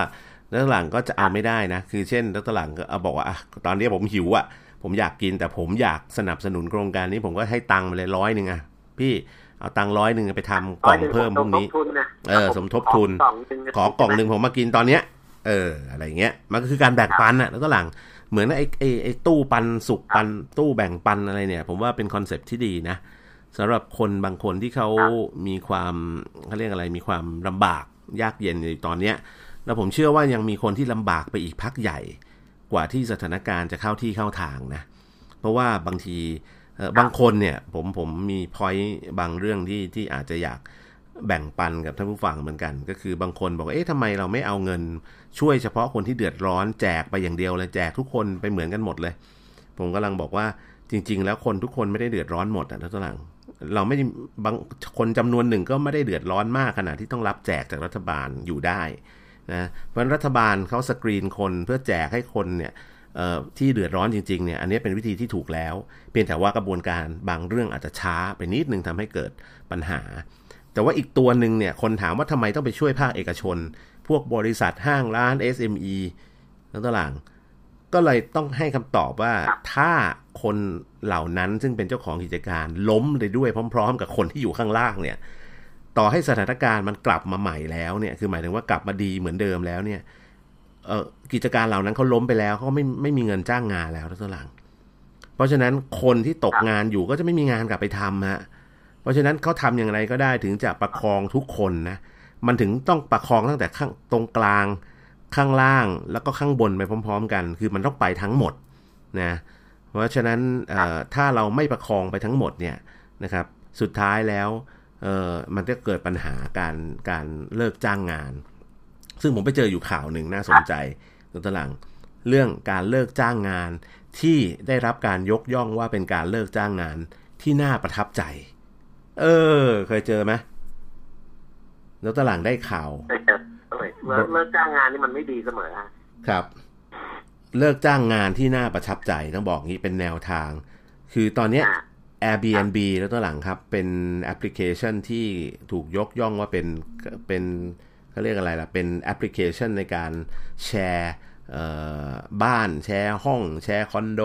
แล้วตลาดก็จะเอาไม่ได้นะ คือเช่นแล้วตลาดก็เอาบอกว่าอะตอนนี้ผมหิวอะ ผมอยากกินแต่ผมอยากสนับสนุนโครงการนี้ผมก็ให้ตังค์มาเลยร้อยหนึ่งอะพี่ เอาตังค์ร้อยหนึ่งไปทำกล่องเพิ่มพวกนี้สมทบทุนนะเออ สมทบทุนขอกล่องหนึ่งขอกล่องหนึ่งผมมากินตอนเนี้ย เออ อะไรเงี้ย มันก็คือการแบ่งปันอะแล้วก็หลัง เหมือนไอ้ไอ้ไอ้ตู้ปันสุขปัน ตู้แบ่งปันอะไรเนี่ย ผมว่าเป็น concept ที่ดีนะสำหรับคนบางคนที่เขามีความเขาเรียกอะไร มีความลำบากยากเย็นในตอนเนี้ย แล้วผมเชื่อว่ายังมีคนที่ลำบากไปอีกพักใหญ่ กว่าที่สถานการณ์จะเข้าที่เข้าทางนะ เพราะว่าบางทีเอ่อ บางคนเนี่ยผมผมมี point บางเรื่องที่ที่อาจจะอยากแบ่งปันกับท่านผู้ฟังเหมือนกัน ก็คือบางคนบอกว่าเอ๊ะทำไมเราไม่เอาเงิน ช่วยเฉพาะคนที่เดือดร้อนแจกไปอย่างเดียวเลยแจกทุกคนไปเหมือนกันหมดเลย ผมกำลังบอกว่าจริง ๆ แล้วคนทุกคนไม่ได้เดือดร้อนหมดอะท่านผู้ฟังเราไม่บางคนจำนวนหนึ่งก็ไม่ได้เดือดร้อนมากขนาดที่ต้องรับแจกจากรัฐบาลอยู่ได้นะเพราะรัฐบาลเขาสกรีนคนเพื่อแจกให้คนเนี่ย ที่เดือดร้อนจริงๆเนี่ยอันนี้เป็นวิธีที่ถูกแล้ว เพียงแต่ว่ากระบวนการบางเรื่องอาจจะช้าไปนิดนึงทำให้เกิดปัญหา แต่ว่าอีกตัวหนึ่งเนี่ยคนถามว่าทำไมต้องไปช่วยภาคเอกชน พวกบริษัทห้างร้าน SME แล้วต่างก็เลยต้องให้คำตอบว่าถ้าคนเหล่านั้นซึ่งเป็นเจ้าของกิจการล้มเลยด้วยพร้อม ๆ กับคนที่อยู่ข้างล่างเนี่ยต่อให้สถานการณ์มันกลับมาใหม่แล้วเนี่ยคือหมายถึงว่ากลับมาดีเหมือนเดิมแล้วเนี่ย กิจการเหล่านั้นเขาล้มไปแล้วเขาไม่ไม่มีเงินจ้างงานแล้วท่านหลัง เพราะฉะนั้นคนที่ตกงานอยู่ก็จะไม่มีงานกลับไปทำฮะเพราะฉะนั้นเขาทำอย่างไรก็ได้ถึงจะประคองทุกคนนะมันถึงต้องประคองตั้งแต่ข้างตรงกลางข้างล่างแล้วก็ข้างบนไปพร้อม ๆ กัน คือมันต้องไปทั้งหมดนะเพราะฉะนั้นถ้าเราไม่ประคองไปทั้งหมดเนี่ยนะครับสุดท้ายแล้วมันจะเกิดปัญหาการการเลิกจ้างงาน ซึ่งผมไปเจออยู่ข่าวหนึ่งน่าสนใจตัวตลังเรื่องการเลิกจ้างงาน ที่ได้รับการยกย่องว่าเป็นการเลิกจ้างงานที่น่าประทับใจ เออ เคยเจอไหมแล้วตลังได้ข่าวเออเออเลิกเลิกจ้างงานนี่มันไม่ดีเสมอฮะครับ เลิกจ้างงานที่น่าประทับใจต้องบอกงี้เป็นแนวทาง คือตอนเนี้ยอะ Airbnb แล้วตัวหลังครับ เป็นแอปพลิเคชันที่ถูกยกย่องว่าเป็นเป็น เขาเรียกอะไรล่ะ เป็นแอปพลิเคชันในการแชร์บ้านแชร์ห้อง แชร์คอนโด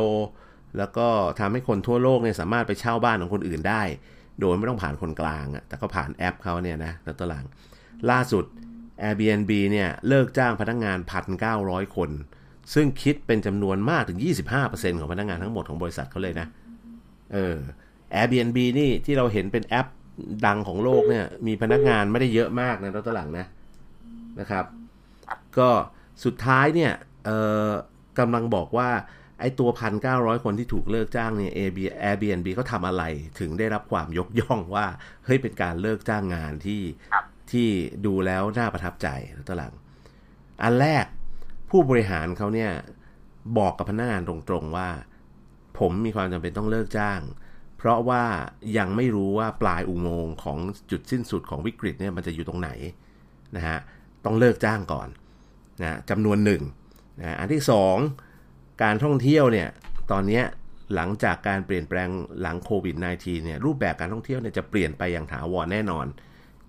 แล้วก็ทำให้คนทั่วโลกเนี่ยสามารถไปเช่าบ้านของคนอื่นได้ โดยไม่ต้องผ่านคนกลางอะแต่ก็ผ่านแอปเขาเนี่ยนะแล้วตัวหลังล่าสุด Airbnb เนี่ยเลิกจ้างพนักงาน 1,900 คน ซึ่งคิดเป็นจำนวนมากถึง 25%ของพนักงานทั้งหมดของบริษัทเขาเลยนะเออ Airbnb นี่ที่เราเห็นเป็นแอปดังของโลกเนี่ยมีพนักงานไม่ได้เยอะมากนะตอนหลังนะ นะครับ ก็สุดท้ายเนี่ยเอ่อกำลังบอกว่าไอ้ตัวพันเก้าร้อยคนที่ถูกเลิกจ้างเนี่ย Airbnb เขาทำอะไรถึงได้รับความยกย่องว่า เฮ้ยเป็นการเลิกจ้างงานที่ครับที่ดูแล้วน่าประทับใจตอนหลัง อันแรกผู้บริหารเขาเนี่ยบอกกับพนักงานตรงๆว่า ผมมีความจำเป็นต้องเลิกจ้าง เพราะว่ายังไม่รู้ว่าปลายอุโมงค์ของจุดสิ้นสุดของวิกฤตเนี่ยมันจะอยู่ตรงไหนนะฮะ ต้องเลิกจ้างก่อนนะจำนวนหนึ่งนะอันที่สองการท่องเที่ยวเนี่ยตอนนี้หลังจากการเปลี่ยนแปลงหลังโควิด -19 เนี่ยรูปแบบการท่องเที่ยวเนี่ยจะเปลี่ยนไปอย่างถาวรแน่นอน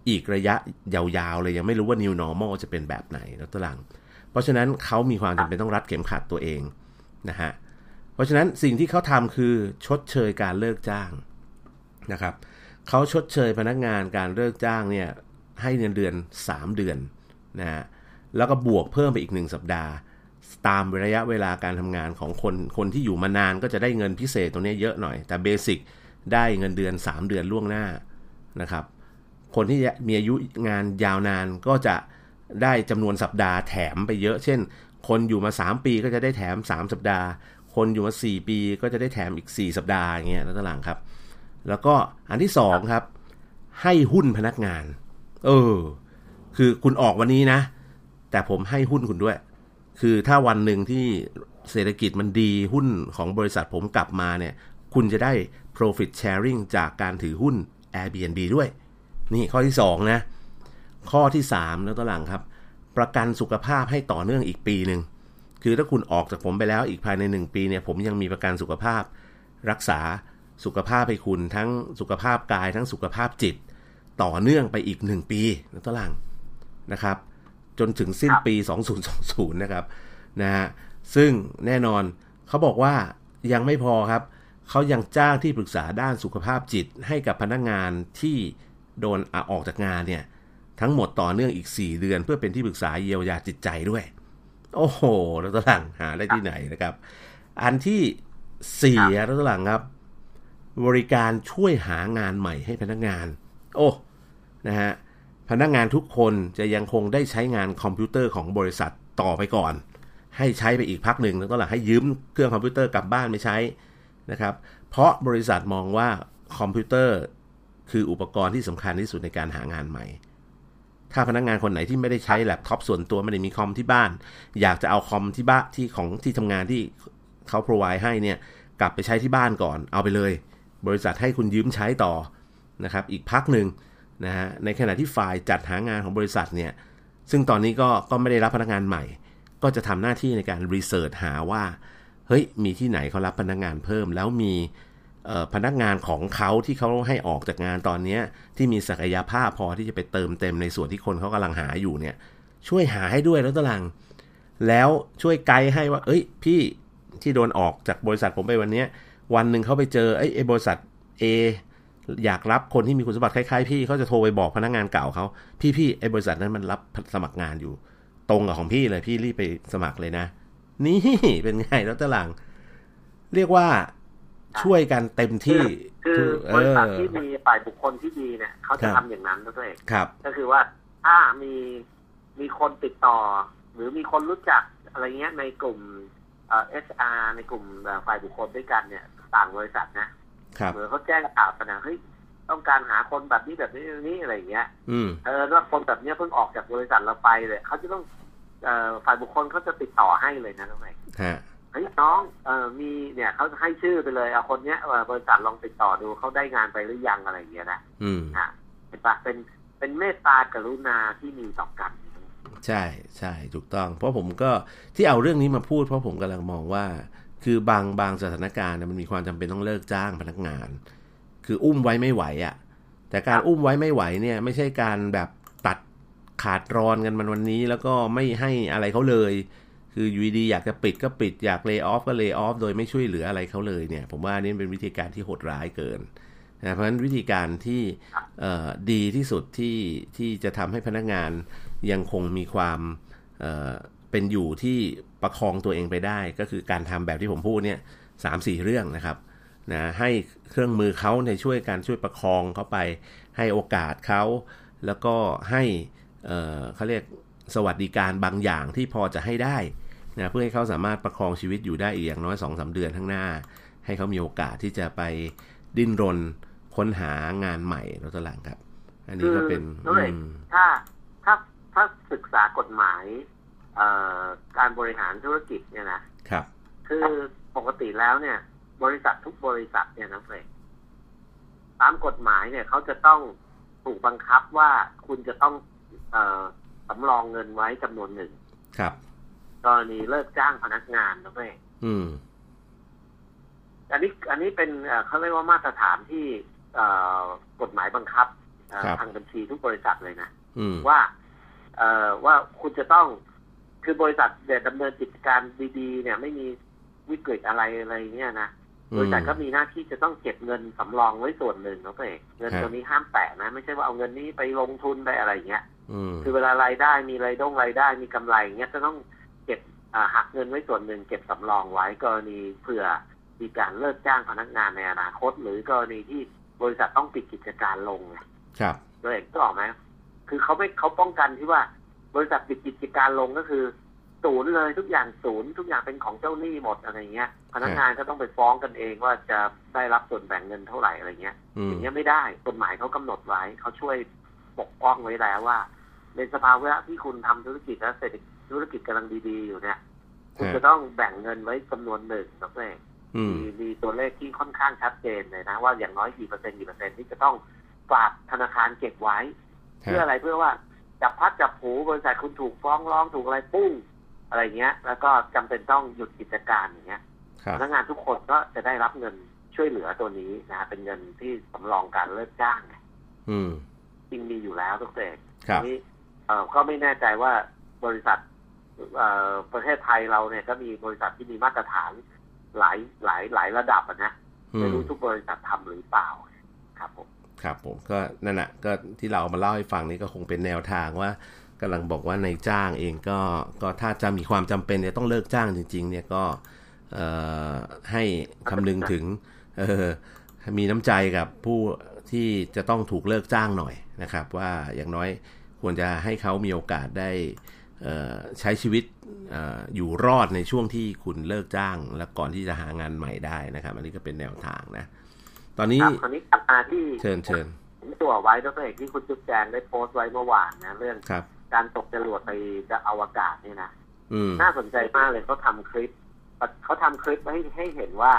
อีกระยะยาวๆเลยยังไม่รู้ว่า new normal จะเป็นแบบไหนแล้วตลัง เพราะฉะนั้นเขามีความจำเป็นต้องรัดเข็มขัดตัวเองนะฮะเพราะฉะนั้นสิ่งที่เขาทำคือชดเชยการเลิกจ้างนะครับเขาชดเชยพนักงานการเลิกจ้างเนี่ยให้เงินเดือน 3 เดือน นะฮะแล้วก็บวกเพิ่มไปอีก 1 สัปดาห์ ตามระยะเวลาการทำงานของคนคนที่อยู่มานานก็จะได้เงินพิเศษตรงนี้เยอะหน่อย แต่เบสิกได้เงินเดือน 3 เดือนล่วงหน้านะครับ คนที่มีอายุงานยาวนานก็จะได้จำนวนสัปดาห์แถมไปเยอะ เช่น คนอยู่มา 3 ปีก็จะได้แถม 3 สัปดาห์ คนอยู่มา 4 ปีก็จะได้แถมอีก 4 สัปดาห์อย่างเงี้ยแล้วต่างครับ แล้วก็อันที่2ครับ ให้หุ้นพนักงาน เออ คือคุณออกวันนี้นะ แต่ผมให้หุ้นคุณด้วย คือถ้าวันหนึ่งที่เศรษฐกิจมันดีหุ้นของบริษัทผมกลับมาเนี่ย คุณจะได้ profit sharing จากการถือหุ้น Airbnb ด้วย นี่ข้อที่ 2 นะ ข้อที่ 3 แล้วต่อหลังครับ ประกันสุขภาพให้ต่อเนื่องอีกปีหนึ่ง คือถ้าคุณออกจากผมไปแล้วอีกภายใน 1 ปีเนี่ย ผมยังมีประกันสุขภาพ รักษาสุขภาพให้คุณทั้งสุขภาพกายทั้งสุขภาพจิต ต่อเนื่องไปอีก 1 ปีแล้วต่อหลัง นะครับ จนถึงสิ้นปี 2020 นะครับนะฮะซึ่งแน่นอนเขาบอกว่ายังไม่พอครับ เขายังจ้างที่ปรึกษาด้านสุขภาพจิตให้กับพนักงานที่โดนอาออกจากงานเนี่ย ทั้งหมดต่อเนื่องอีก 4 เดือน เพื่อเป็นที่ปรึกษาเยียวยาจิตใจด้วย โอ้โหแล้วตลังหาได้ที่ไหนนะครับ อันที่สี่แล้วตลังครับ บริการช่วยหางานใหม่ให้พนักงาน โอ้นะฮะ พนักงานทุกคนจะยังคงได้ใช้งานคอมพิวเตอร์ของบริษัทต่อไปก่อน ให้ใช้ไปอีกพักหนึ่งแล้วก็หลังให้ยืมเครื่องคอมพิวเตอร์กลับบ้านไปใช้นะครับ เพราะบริษัทมองว่าคอมพิวเตอร์คืออุปกรณ์ที่สำคัญที่สุดในการหางานใหม่ ถ้าพนักงานคนไหนที่ไม่ได้ใช้แล็ปท็อปส่วนตัวไม่ได้มีคอมที่บ้าน อยากจะเอาคอมที่บ้านที่ของที่ทำงานที่เขา provide ให้เนี่ยกลับไปใช้ที่บ้านก่อนเอาไปเลย บริษัทให้คุณยืมใช้ต่อนะครับ อีกพักหนึ่ง นะฮะในขณะที่ฝ่ายจัดหางานของบริษัทเนี่ยซึ่งตอนนี้ก็ก็ไม่ได้รับพนักงานใหม่ ก็จะทำหน้าที่ในการรีเสิร์ชหาว่าเฮ้ยมีที่ไหนเขารับพนักงานเพิ่ม แล้วมีพนักงานของเขาที่เขาให้ออกจากงานตอนนี้ที่มีศักยภาพพอที่จะไปเติมเต็มในส่วนที่คนเขากำลังหาอยู่เนี่ยช่วยหาให้ด้วยแล้วตลัง แล้วช่วยไกด์ให้ว่า เอ้ย พี่ที่โดนออกจากบริษัทผมไปวันนี้วันหนึ่งเขาไปเจอไอ้บริษัท A อยากรับคนที่มีคุณสมบัติคล้ายๆพี่เขาจะโทรไปบอกพนักงานเก่าเขาพี่พี่ไอ้บริษัทนั้นมันรับสมัครงานอยู่ ตรงกับของพี่เลยพี่รีบไปสมัครเลยนะ นี่เป็นไงแล้วตลัง เรียกว่าช่วยกันเต็มที่คือบริษัทที่มีฝ่ายบุคคลที่ดีเนี่ยเขาจะทำอย่างนั้นด้วยครับ ก็คือว่าถ้ามีมีคนติดต่อ หรือมีคนรู้จักอะไรเงี้ยในกลุ่มเอสอาร์ในกลุ่มฝ่ายบุคคลด้วยกันเนี่ย ต่างบริษัทนะครับ เหมือนเขาแจ้งข่าวกันนะเฮ้ยต้องการหาคนแบบนี้แบบนี้นี้อะไรเงี้ยอืมเออว่าคนแบบนี้เพิ่งออกจากบริษัทเราไปเลยเขาจะต้องเอ่อฝ่ายบุคคลเขาจะติดต่อให้เลยนะน้องใหม่ฮะเฮ้ยน้องเออมีเนี่ยเขาให้ชื่อไปเลยเอาคนเนี้ยบริษัทลองติดต่อดูเขาได้งานไปหรือยังอะไรอย่างเงี้ยนะอืมอะเห็นปะเป็นเป็นเมตตากรุณาที่มีต่อกัน ใช่ใช่ถูกต้อง เพราะผมก็ที่เอาเรื่องนี้มาพูด เพราะผมกำลังมองว่า คือบางบางสถานการณ์มันมีความจำเป็นต้องเลิกจ้างพนักงาน คืออุ้มไว้ไม่ไหวอะ่ะ แต่การอุ้มไว้ไม่ไหวเนี่ยไม่ใช่การแบบตัดขาดรอนกันมันวันนี้ แล้วก็ไม่ให้อะไรเขาเลย คืออยู่ดีอยากจะปิดก็ปิดอยากเลิกออฟก็เลิกออฟโดยไม่ช่วยเหลืออะไรเขาเลยเนี่ย ผมว่านี่เป็นวิธีการที่โหดร้ายเกินนะเพราะฉะนั้นวิธีการที่ดีที่สุดที่ที่จะทำให้พนักงานยังคงมีความ เเป็นอยู่ที่ประคองตัวเองไปได้ ก็คือการทำแบบที่ผมพูดเนี่ยสามสี่เรื่องนะครับนะให้เครื่องมือเขาในช่วยการช่วยประคองเขาไป ให้โอกาสเขาแล้วก็ให้เขาเรียกสวัสดิการบางอย่างที่พอจะให้ได้นะเพื่อให้เขาสามารถประคองชีวิตอยู่ได้อีกอย่างน้อย2อสเดือนข้างหน้า ให้เขามีโอกาสที่จะไปดิ้นรนค้นหางานใหม่แล้วตลังครับ อันนี้ก็เป็นถ้าถ้าถ้าศึกษากฎหมาย การบริหารธุรกิจเนี่ยนะครับ คือปกติแล้วเนี่ย บริษัททุกบริษัทเนี่ยนะเฟรตามกฎหมายเนี่ยเขาจะต้องถูกบังคับว่าคุณจะต้องเออสำรองเงินไว้จำนวนหนึ่งครับกรณีเลิกจ้างพนักงานนะเฟรอืมอันนี้อันนี้เป็นเอ่อเขาเรียกว่ามาตรฐานที่เอ่อกฎหมายบังคับเอ่อครับทางบัญชีทุกบริษัทเลยนะอืมว่าเอ่อว่าคุณจะต้อง คือบริษัทเนี่ยดำเนินกิจการดีๆ เนี่ยไม่มีวิกฤตอะไรอะไรเงี้ยนะบริษัทก็มีหน้าที่จะต้องเก็บเงินสำรองไว้ส่วนหนึ่งนะเพื่อนเงินครับตัวนี้ห้ามแตะนะ ไม่ใช่ว่าเอาเงินนี้ไปลงทุนไปอะไรเงี้ยอืมคือเวลารายได้มีรายด้งรายได้มีกำไรเงี้ยจะต้องเก็บอ่าหักเงินไว้ส่วนหนึ่งเก็บสำรองไว้กรณีเผื่อมีการเลิกจ้างพนักงานในอนาคต หรือกรณีที่บริษัทต้องปิดกิจการลงไงครับตัวเองก็ออกไหมคือเขาไม่เขาป้องกันที่ว่า บริษัทปิดกิจการลงก็คือศูนย์เลยทุกอย่างศูนย์ทุกอย่างเป็นของเจ้าหนี้หมดอะไรเงี้ยพนักงานก็ต้องไปฟ้องกันเองว่าจะได้รับส่วนแบ่งเงินเท่าไหร่อะไรเงี้ยอืมอย่างเงี้ยไม่ได้กฎหมายเขากำหนดไว้เขาช่วยปกป้องไว้แล้วว่า ในสภาวะที่คุณทำธุรกิจและเศรษฐกิจธุรกิจกำลังดีๆอยู่เนี่ย คุณฮะจะต้องแบ่งเงินไว้จำนวนหนึ่งนะเพื่อนอืมมีมีตัวเลขที่ค่อนข้างชัดเจนเลยนะว่าอย่างน้อยกี่เปอร์เซ็นต์กี่เปอร์เซ็นต์ที่จะต้องฝากธนาคารเก็บไว้ เพื่ออะไรเพื่อว่า จับพัดจับผูบริษัทคุณถูกฟ้องร้องถูกอะไรปุ้งอะไรเงี้ย แล้วก็จำเป็นต้องหยุดกิจการอย่างเงี้ยครับพนักงานทุกคนก็จะได้รับเงินช่วยเหลือตัวนี้นะฮะเป็นเงินที่สำรองการเลิกจ้างไงอืมจริงมีอยู่แล้วทุกเศษครับนี้เอ่อก็ไม่แน่ใจว่าบริษัทเอ่อประเทศไทยเราเนี่ยก็มีบริษัทที่มีมาตรฐานหลายหลายหลายระดับอะนะอืไม่มรู้ทุกบริษัททำหรือเปล่า ครับผม ครับผมก็นั่นแหะก็ที่เราเอามาเล่าให้ฟังนี่ก็คงเป็นแนวทางว่ากำลังบอกว่าในจ้างเองก็ก็ถ้าจะมีความจำเป็นจะต้องเลิกจ้างจริง ๆ เนี่ยก็ให้คำนึงถึงมีน้ำใจกับผู้ที่จะต้องถูกเลิกจ้างหน่อยนะครับ ว่าอย่างน้อยควรจะให้เขามีโอกาสได้ใช้ชีวิตออยู่รอดในช่วงที่คุณเลิกจ้าง และก่อนที่จะหางานใหม่ได้นะครับ อันนี้ก็เป็นแนวทางนะ ตอนนี้ครับคราวนี้กลับมาที่เชิญเชิญผมตัวไว้ดรเอกที่คุณจุ๊บแจงได้โพสต์ไว้เมื่อวานนะเรื่องครับการตกจรวดไปจะอวกาศเนี่ยนะอืมน่าสนใจมากเลยเขาทำคลิปเขาทำคลิปให้ให้เห็นว่า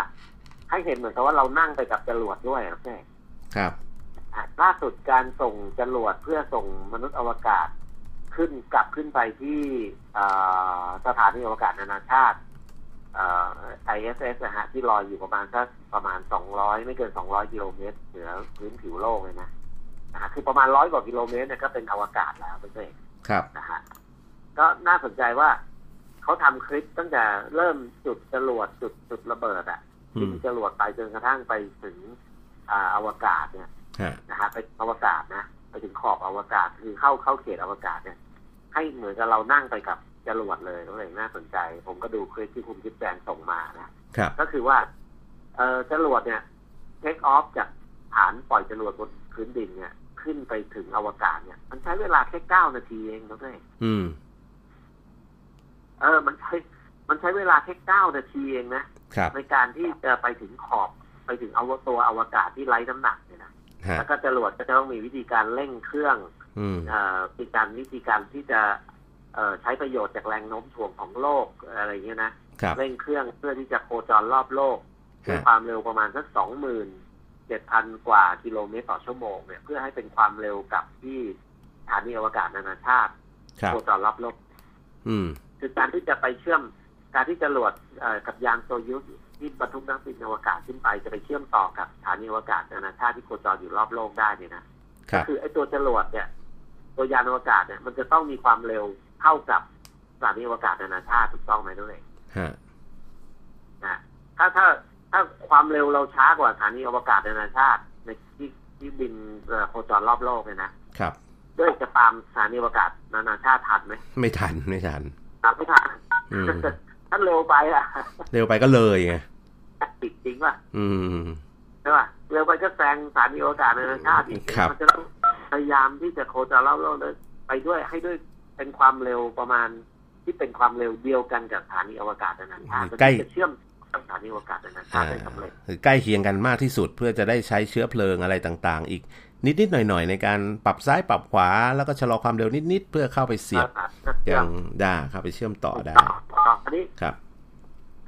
ให้เห็นเหมือนกับว่าเรานั่งไปกับจรวดด้วยนะพี่ครับอะล่าสุดการส่งจรวดเพื่อส่งมนุษย์อวกาศขึ้นกลับขึ้นไปที่เอ่อสถานีอวกาศนานาชาติ เอ่อ ISS นะฮะที่ลอยอยู่ประมาณสักประมาณ200ไม่เกิน200กิโลเมตรเหนือพื้นผิวโลกเลยนะนะฮะคือประมาณร้อยกว่ากิโลเมตรเนี่ยก็เป็นอวกาศแล้วเป็นเองครับนะฮะก็น่าสนใจว่าเขาทำคลิปตั้งแต่เริ่มจุดจรวดจุดจุดระเบิดอะอืยิมงจรวดไปจนกระทั่งไปถึงอ่าอวกาศเนี่ยฮะนะฮะไปอวกาศนะไปถึงขอบอวกาศคือเข้าเข้าเขตอวกาศเนี่ยให้เหมือนกับเรานั่งไปกับ จรวดเลยก็เลยน่าสนใจ ผมก็ดูคลิปที่คุณคิดแจงส่งมานะครับก็คือว่าเออจรวดเนี่ยเทคออฟจากฐานปล่อยจรวดบนพื้นดินเนี่ย ขึ้นไปถึงอวกาศเนี่ย มันใช้เวลาแค่เก้านาทีเองนะเพื่อนอืม เออ มันใช้มันใช้เวลาแค่เก้านาทีเองนะครับในการที่จะไปถึงขอบไปถึงอวตัวอวกาศที่ไร้น้ำหนักเนี่ยนะฮะแล้วก็จรวดก็จะต้องมีวิธีการเร่งเครื่องอืมเอ่อมีการวิธีการที่จะเอ่อ ใช้ประโยชน์จากแรงโน้มถ่วงของโลกอะไรอย่างเงี้ยนะครับเร่งเครื่องเพื่อที่จะโคจรรอบโลกด้วยฮะความเร็วประมาณสักสองหมื่นเจ็ดพันกว่ากิโลเมตรต่อชั่วโมงเนี่ยเพื่อให้เป็นความเร็วกับที่สถานีอวกาศนานาชาติครับโคจรรอบโลกอืมคือการที่จะไปเชื่อมการที่จะหลวดเอ่อกับยานโซยุสที่บรรทุกนักบินอวกาศขึ้นไปจะไปเชื่อมต่อกับสถานีอวกาศนานาชาติที่โคจรอยู่รอบโลกได้เนี่ยนะครัก็บคือไอ้ตัวจรวดเนี่ย ตัวยานอวกาศเนี่ยมันจะต้องมีความเร็ว เท่ากับสถานีอวกาศนานาชาติถูกต้องไหมด้วยฮะนะถ้าถ้าถ้าความเร็วเราช้ากว่าสถานีอวกาศนานาชาติ ในที่ที่บินเอ่อโคจรรอบโลกเนี่ยนะครับ ด้วยจะตามสถานีอวกาศนานาชาติทันไหมไม่ทันไม่ทันตามไม่ทันอืมถ้าเร็วไปอะ เร็วไปก็เลยไงติดจริงป่ะอืมใช่ป่ะเร็วไปก็แซงสถานีอวกาศนานาชาติอีกครับมัจะต้องพยายามที่จะโคจรรอบโลกเลยไปด้วยให้ด้วย เป็นความเร็วประมาณที่เป็นความเร็วเดียวกันกับสถานีอวกาศนานาชาติใกล้จะเชื่อมกับสถานีอวกาศนานาชาอ่าติได้สำเร็จคือใกล้เคียงกันมากที่สุดเพื่อจะได้ใช้เชื้อเพลิงอะไรต่างๆ อีกนิดๆหน่อยๆ ในการปรับซ้ายปรับขวา แล้วก็ชะลอความเร็วนิดๆ เพื่อเข้าไปเสียบเชื่ยัอมงได้เข้าไปเชื่อมต่อได้ต่ออันนี้ครับ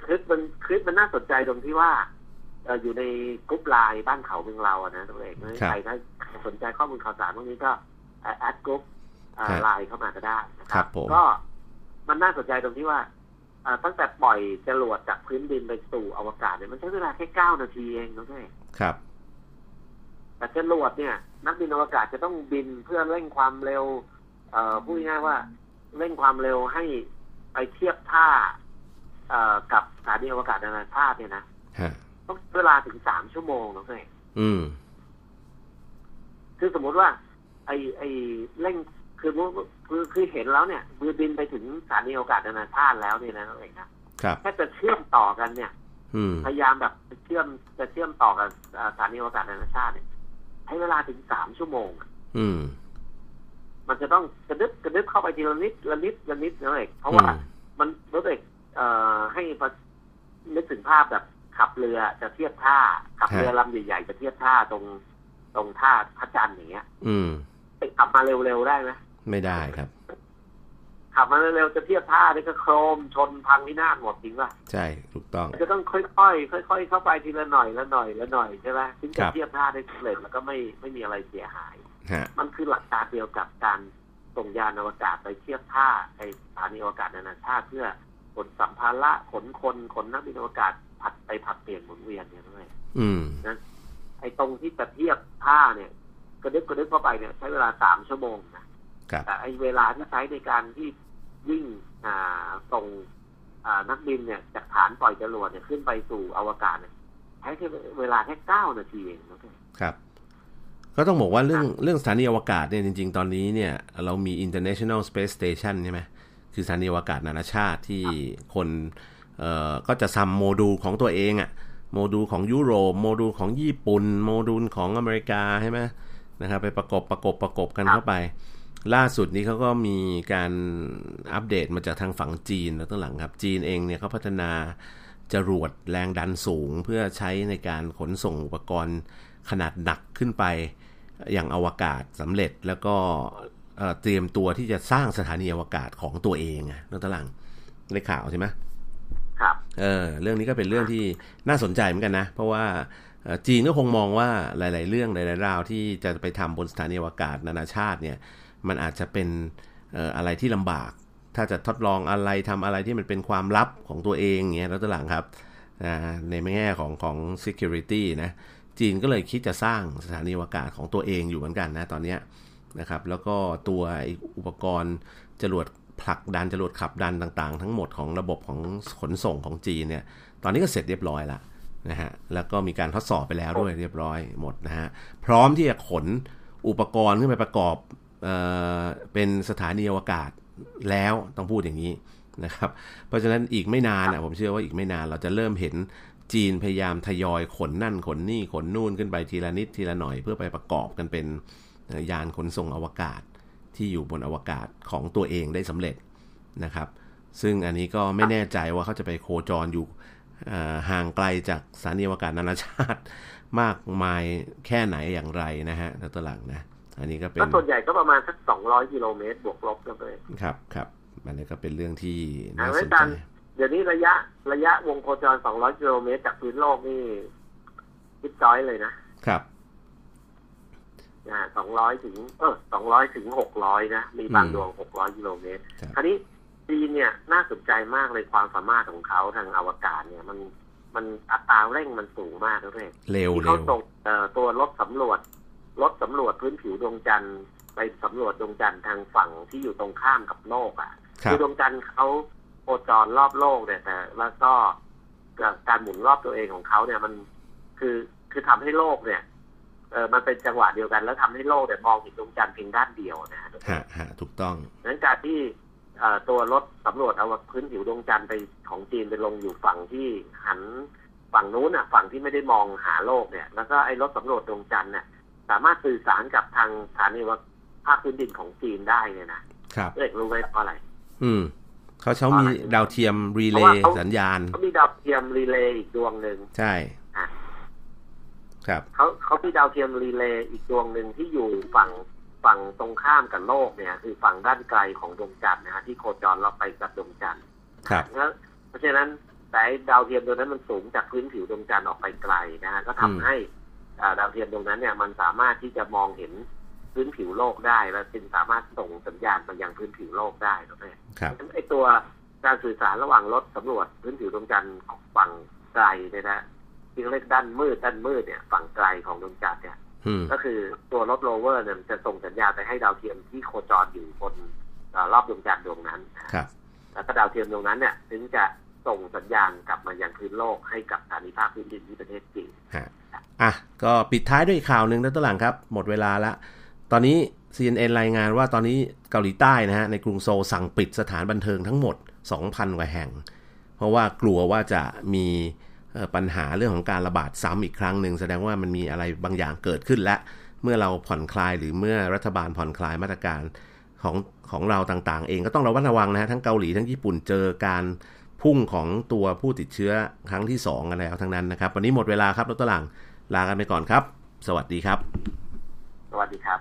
คลิปมันคลิปมันน่าสนใจตรงที่ว่าออยู่ในกรุ๊ปไลน์บ้านเขาเมืองเราอะนะตัวเองใครถ้าสนใจข้อมูลข่าวสารพวกนี้ก็แอดกรุ๊ป ไลน์เข้ามาก็ได้นะครับก็มันน่าสนใจตรงที่ว่าตั้งแต่ปล่อยจรวดจากพื้นดินไปสู่อวกาศเนี่ยมันใช้เวลาแค่เก้านาทีเองนะเพื่อนครับ แต่จรวดเนี่ย นักบินอวกาศจะต้องบินเพื่อเร่งความเร็ว เอ่อพูดง่ายๆว่าเร่งความเร็วให้ไปเทียบท่า เอ่อกับสถานีอวกาศนานาชาติเนี่ยนะต้องเวลาถึงสามชั่วโมงนะเพื่อนอืมคือสมมุติว่า ไอไอเร่ง คือคือคือเห็นแล้วเนี่ยมือบินไปถึงสถานีอวกาศนานาชาติแล้วเนี่ยนะเองครับแค่จะเชื่อมต่อกันเนี่ยพยายามแบบเชื่อมจะเชื่อมต่อกับสถานีอวกาศนานาชาติเนี่ยใช้เวลาถึงสามชั่วโมงอืม มันจะต้องกระดึบกระดึบเข้าไปทีละนิดละนิดละนิดนะเอกเพราะว่ามันรถเอกเอ่อให้นึกถึงภาพแบบขับเรือจะเทียบท่าขับเรือลำใหญ่ๆจะเทียบท่าตรงตรงท่าพระจันทร์อย่างเงี้ย อืมไปขับมาเร็วๆได้ไหม ไม่ได้ครับ ขับมาเร็วๆจะเทียบท่านี่ก็โครมชนพังวินาศหมดจริงป่ะใช่ถูกต้องจะต้องค่อยๆค่อย ๆ เข้าไปทีละหน่อยละหน่อยละหน่อยใช่ไหมถึงจะเทียบท่าได้สำเร็จแล้วก็ไม่ไม่มีอะไรเสียหายมันคือหลักการเดียวกับการส่งยานอวกาศไปเทียบท่าในสถานีอวกาศนานาชาติเพื่อขนสัมภาระขนคนขนนักบินอวกาศผัดไปผัดเปลี่ยนหมุนเวียนเนี่ยด้วยนะไอ้ตรงที่จะเทียบท่าเนี่ย กระดึบกระดึบเข้าไปเนี่ยใช้เวลาสามชั่วโมงนะ แต่ไอ้เวลาที่ใช้ในการที่วิ่งอ่าส่งอ่านักบินเนี่ยจากฐานปล่อยจรวดเนี่ยขึ้นไปสู่อวกาศเนี่ยใช้แค่เวลาแค่เก้านาทีเองครับ ก็ต้องบอกว่าเรื่องเรื่องสถานีอวกาศเนี่ยจริง ๆ ตอนนี้เนี่ยเรามี International Space Station ใช่ไหมคือสถานีอวกาศนานาชาติที่คนเอ่อก็จะทำโมดูลของตัวเองอะ่ะโมดูลของยุโรปโมดูลของญี่ปุ่น โมดูลของอเมริกาใช่ไหมนะครับไปประกบประกบประกบกันเข้าไป ล่าสุดนี้เขาก็มีการอัปเดตมาจากทางฝั่งจีนแล้วตั้งหลังครับ จีนเองเนี่ยเขาพัฒนาจรวดแรงดันสูง เพื่อใช้ในการขนส่งอุปกรณ์ขนาดหนักขึ้นไปอย่างอวกาศสำเร็จแล้วก็เตรียมตัวที่จะสร้างสถานีอวกาศของตัวเองอะนั่นตลังในข่าวใช่ไหมครับเออเรื่องนี้ก็เป็นเรื่องที่น่าสนใจเหมือนกันนะ เพราะว่าจีนก็คงมองว่าหลาย ๆ เรื่องหลายๆราวที่จะไปทำบนสถานีอวกาศนานาชาติเนี่ย มันอาจจะเป็นอะไรที่ลำบาก ถ้าจะทดลองอะไรทำอะไรที่มันเป็นความลับของตัวเองเงี้ยแล้วตหลังครับในแง่ของของ security นะจีนก็เลยคิดจะสร้างสถานีอวกาศของตัวเองอยู่เหมือนกันนะตอนนี้นะครับแล้วก็ตัวอุปกรณ์จรวดผลักดันจรวดขับดันต่างๆ ทั้งหมดของระบบของขนส่งของจีนเนี่ยตอนนี้ก็เสร็จเรียบร้อยล้วนะฮะแล้วก็มีการทดสอบไปแล้วด้วยเรียบร้อยหมดนะฮะพร้อมที่จะขนอุปกรณ์ขึ้นไปประกอบ เป็นสถานีอวกาศแล้วต้องพูดอย่างนี้นะครับ เพราะฉะนั้นอีกไม่นานอะผมเชื่อว่าอีกไม่นานเราจะเริ่มเห็นจีนพยายามทยอยขนนั่นขนนี่ขนนู่นขึ้นไปทีละนิดทีละหน่อยเพื่อไปประกอบกันเป็นยานขนส่งอวกาศที่อยู่บนอวกาศของตัวเองได้สำเร็จนะครับ ซึ่งอันนี้ก็ไม่แน่ใจว่าเขาจะไปโคจรอยู่ห่างไกลจากสถานีอวกาศนานาชาติมากมายแค่ไหนอย่างไรนะฮะแล้วตัวหลังนะ อันนี้ก็เป็นส่วนใหญ่ก็ประมาณสักสองร้อยกิโลเมตรบวกลบกันเลยครับครับอันนี้ก็เป็นเรื่องที่น่าสนใจเดี๋ยวนี้ระยะระยะวงโคจรสองร้อยกิโลเมตรจากพื้นโลกนี่คิดจอยเลยนะครับนะสองร้อยถึง เออสองร้อยถึงหกร้อยนะ มีบางดวงหกร้อยกิโลเมตร คราวนี้จีนเนี่ยน่าสนใจมากเลยความสามารถของเขาทางอวกาศเนี่ยมันมันอัตราเร่งมันสูงมากเลยเร็วที่เขาส่งตัวรถสำรวจ รถสำรวจพื้นผิวดวงจันทร์ไปสำรวจดวงจันทร์ทางฝั่งที่อยู่ตรงข้ามกับโลกอะคือดวงจันทร์เขาโคจรรอบโลกเนี่ยแต่แล้วก็การหมุนรอบตัวเองของเขาเนี่ยมันคือคือทำให้โลกเนี่ยเออมันเป็นจังหวะเดียวกัน แล้วทำให้โลกเนี่ยมองเห็นดวงจันทร์เพียงด้านเดียวนะฮะฮะถูกต้องนั้นการที่ตัวรถสำรวจเอาพื้นผิวดวงจันทร์ไปของจีนไปลงอยู่ฝั่งที่หันฝั่งนู้นอะ ฝั่งที่ไม่ได้มองหาโลกเนี่ย แล้วก็ไอ้รถสำรวจดวงจันทร์เนี่ย สามารถสื่อสารกับทางสถานีว่าภาคพื้นดินของจีนได้เนี่ยนะครับเอกรู้ไหมเพราะอะไร อืมเขาเขามีดาวเทียม relay สัญญาณเขามีดาวเทียม relay อีกดวงหนึ่งใช่ครับเขาเขามีดาวเทียม relay อีกดวงหนึ่งที่อยู่ฝั่งฝั่งตรงข้ามกับโลกเนี่ยคือฝั่งด้านไกลของดวงจันทร์นะฮะที่โคจรเราไปกับดวงจันทร์ครับเพราะฉะนั้นแต่ดาวเทียมตัวนั้นมันสูงจากพื้นผิวดวงจันทร์ออกไปไกลนะฮะก็ทำให้ ดาวเทียมตรงนั้นเนี่ยมันสามารถที่จะมองเห็นพื้นผิวโลกได้ และจึงสามารถส่งสัญญาณไปยังพื้นผิวโลกได้ถูกไหมครับไอตัวการสื่อสารระหว่างรถสำรวจพื้นผิวดวงจันทร์ฝั่งไกลเนี่ยนะที่เรียกด้านมืดด้านมืดเนี่ยฝั่งไกลของดวงจันทร์เนี่ยอืมก็คือตัวรถโรเวอร์เนี่ยจะส่งสัญญาณไปให้ดาวเทียมที่โคจรอยู่บนรอบดวงจันทร์ดวงนั้นครับแล้วก็ดาวเทียมดวงนั้นเนี่ย ถึงจะส่งสัญญาณกลับมายังพื้นโลกให้กับสถานีภาคพื้นดินที่ประเทศจีนฮะ อะก็ปิดท้ายด้วยข่าวหนึ่งนะตัวหลังครับ หมดเวลาละ ตอนนี้ CNN รายงานว่าตอนนี้เกาหลีใต้นะฮะในกรุงโซลสั่งปิดสถานบันเทิงทั้งหมด 2,000 กว่าแห่ง เพราะว่ากลัวว่าจะมีปัญหาเรื่องของการระบาดซ้ำอีกครั้งหนึ่งแสดงว่ามันมีอะไรบางอย่างเกิดขึ้นและ เมื่อเราผ่อนคลายหรือเมื่อรัฐบาลผ่อนคลายมาตรการของของเราต่างๆ เองก็ต้องระวัดระวังนะฮะทั้งเกาหลีทั้งญี่ปุ่นเจอการ พุ่งของตัวผู้ติดเชื้อครั้งที่ 2 กันแล้วทั้งนั้นนะครับ วันนี้หมดเวลาครับรถตลังลากันไปก่อนครับ สวัสดีครับ สวัสดีครับ